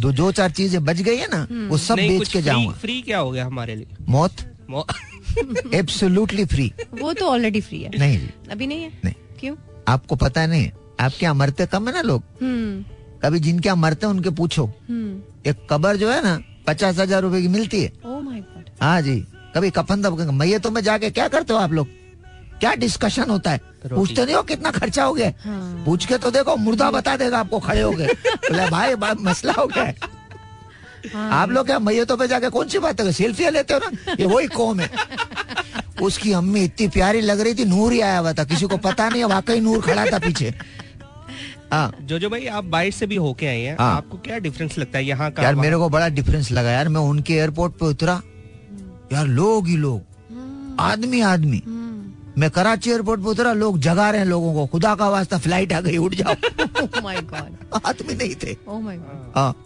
दो जो चार चीज़ें बच गई है ना वो सब बेच के जाऊँगा। फ्री क्या हो गया हमारे लिए? मौत? मो- एब्सोल्युटली फ्री वो तो ऑलरेडी फ्री है। नहीं। अभी नहीं है? नहीं। क्यों? आपको पता नहीं आपके यहाँ मरते कम है ना लोग? हम्म। कभी जिनके यहाँ मरते हैं उनके पूछो। हम्म। एक कबर जो है ना पचास हज़ार रूपए की मिलती है। माय हाँ जी कभी कफन दब मैये में जाके क्या करते हो आप लोग? क्या डिस्कशन होता है? पूछते नहीं हो कितना खर्चा हो गया? हाँ। पूछ के तो देखो मुर्दा बता देगा आपको खड़े हो गए। बोले भाई मसला हो गया है। हाँ। आप लोग क्या मैयतों पे जाके कौन सी बात है सेल्फियाँ लेते हो ना? ये वही कौम है। उसकी अम्मी इतनी प्यारी लग रही थी नूर ही आया हुआ था किसी को पता नहीं वाकई नूर खड़ा था पीछे। हाँ जो जो भाई आप बाइट से भी होके आए हैं। हाँ। आपको क्या डिफरेंस लगता है यहाँ का यार मेरे को बड़ा डिफरेंस लगा यार। मैं उनके एयरपोर्ट पे उतरा। यार लोग ही लोग। आदमी आदमी। मैं कराची एयरपोर्ट पे उतरा लोग जगा रहे हैं लोगों को। खुदा का वास्ता फ़्लाइट आ गई उठ जाओ। माय गॉड आदमी नहीं थे। Oh my God. हाँ।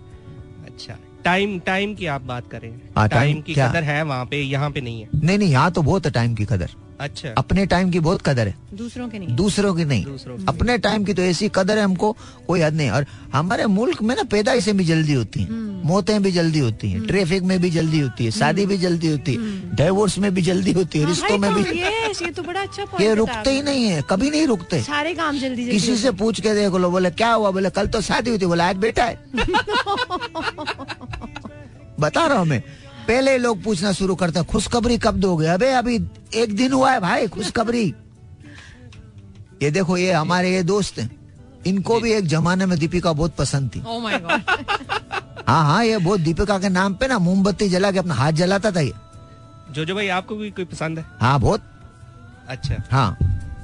अच्छा। टाइम टाइम की आप बात करें। हाँ, टाइम की क्या? कदर है वहाँ पे यहाँ पे नहीं है। नहीं नहीं यहाँ तो बहुत है टाइम की कदर। अच्छा। अपने टाइम की बहुत कदर है। दूसरों के नहीं दूसरों की नहीं। दूसरों की। अपने टाइम की तो ऐसी कदर है हमको कोई हद नहीं। और हमारे मुल्क में ना पैदाइशें भी जल्दी होती हैं। मौतें भी जल्दी होती हैं। ट्रैफ़िक में भी जल्दी होती है। शादी भी जल्दी होती है। डाइवोर्स में भी जल्दी होती है। रिश्तों में भी ये तो बड़ा अच्छा ये रुकते ही नहीं है। कभी नहीं रुकते। सारे काम जल्दी जल्दी किसी से पूछ के देख लो बोले क्या हुआ? बोले कल तो शादी हुई थी। बोले आज बेटा है। बता रहा हूँ मैं। पहले लोग पूछना शुरू करते हैं खुशखबरी कब दोगे? अबे अभी एक दिन हुआ है भाई खुशखबरी। ये देखो ये हमारे ये दोस्त हैं। इनको भी एक जमाने में दीपिका बहुत पसंद थी। Oh हाँ हाँ ये बहुत दीपिका के नाम पे ना मोमबत्ती जला के अपना हाथ जलाता था ये। जो जो भाई आपको भी कोई पसंद है? हाँ बहुत। अच्छा। हाँ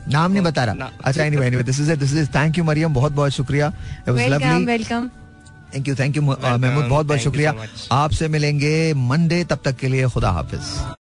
नाम नहीं बता रहा। अच्छा anyway anyway this is it this is thank you Mariam बहुत बहुत शुक्रिया। It was welcome lovely welcome thank you thank you Mahmood बहुत बहुत शुक्रिया। आपसे मिलेंगे मंडे तब तक के लिए खुदा हाफिज।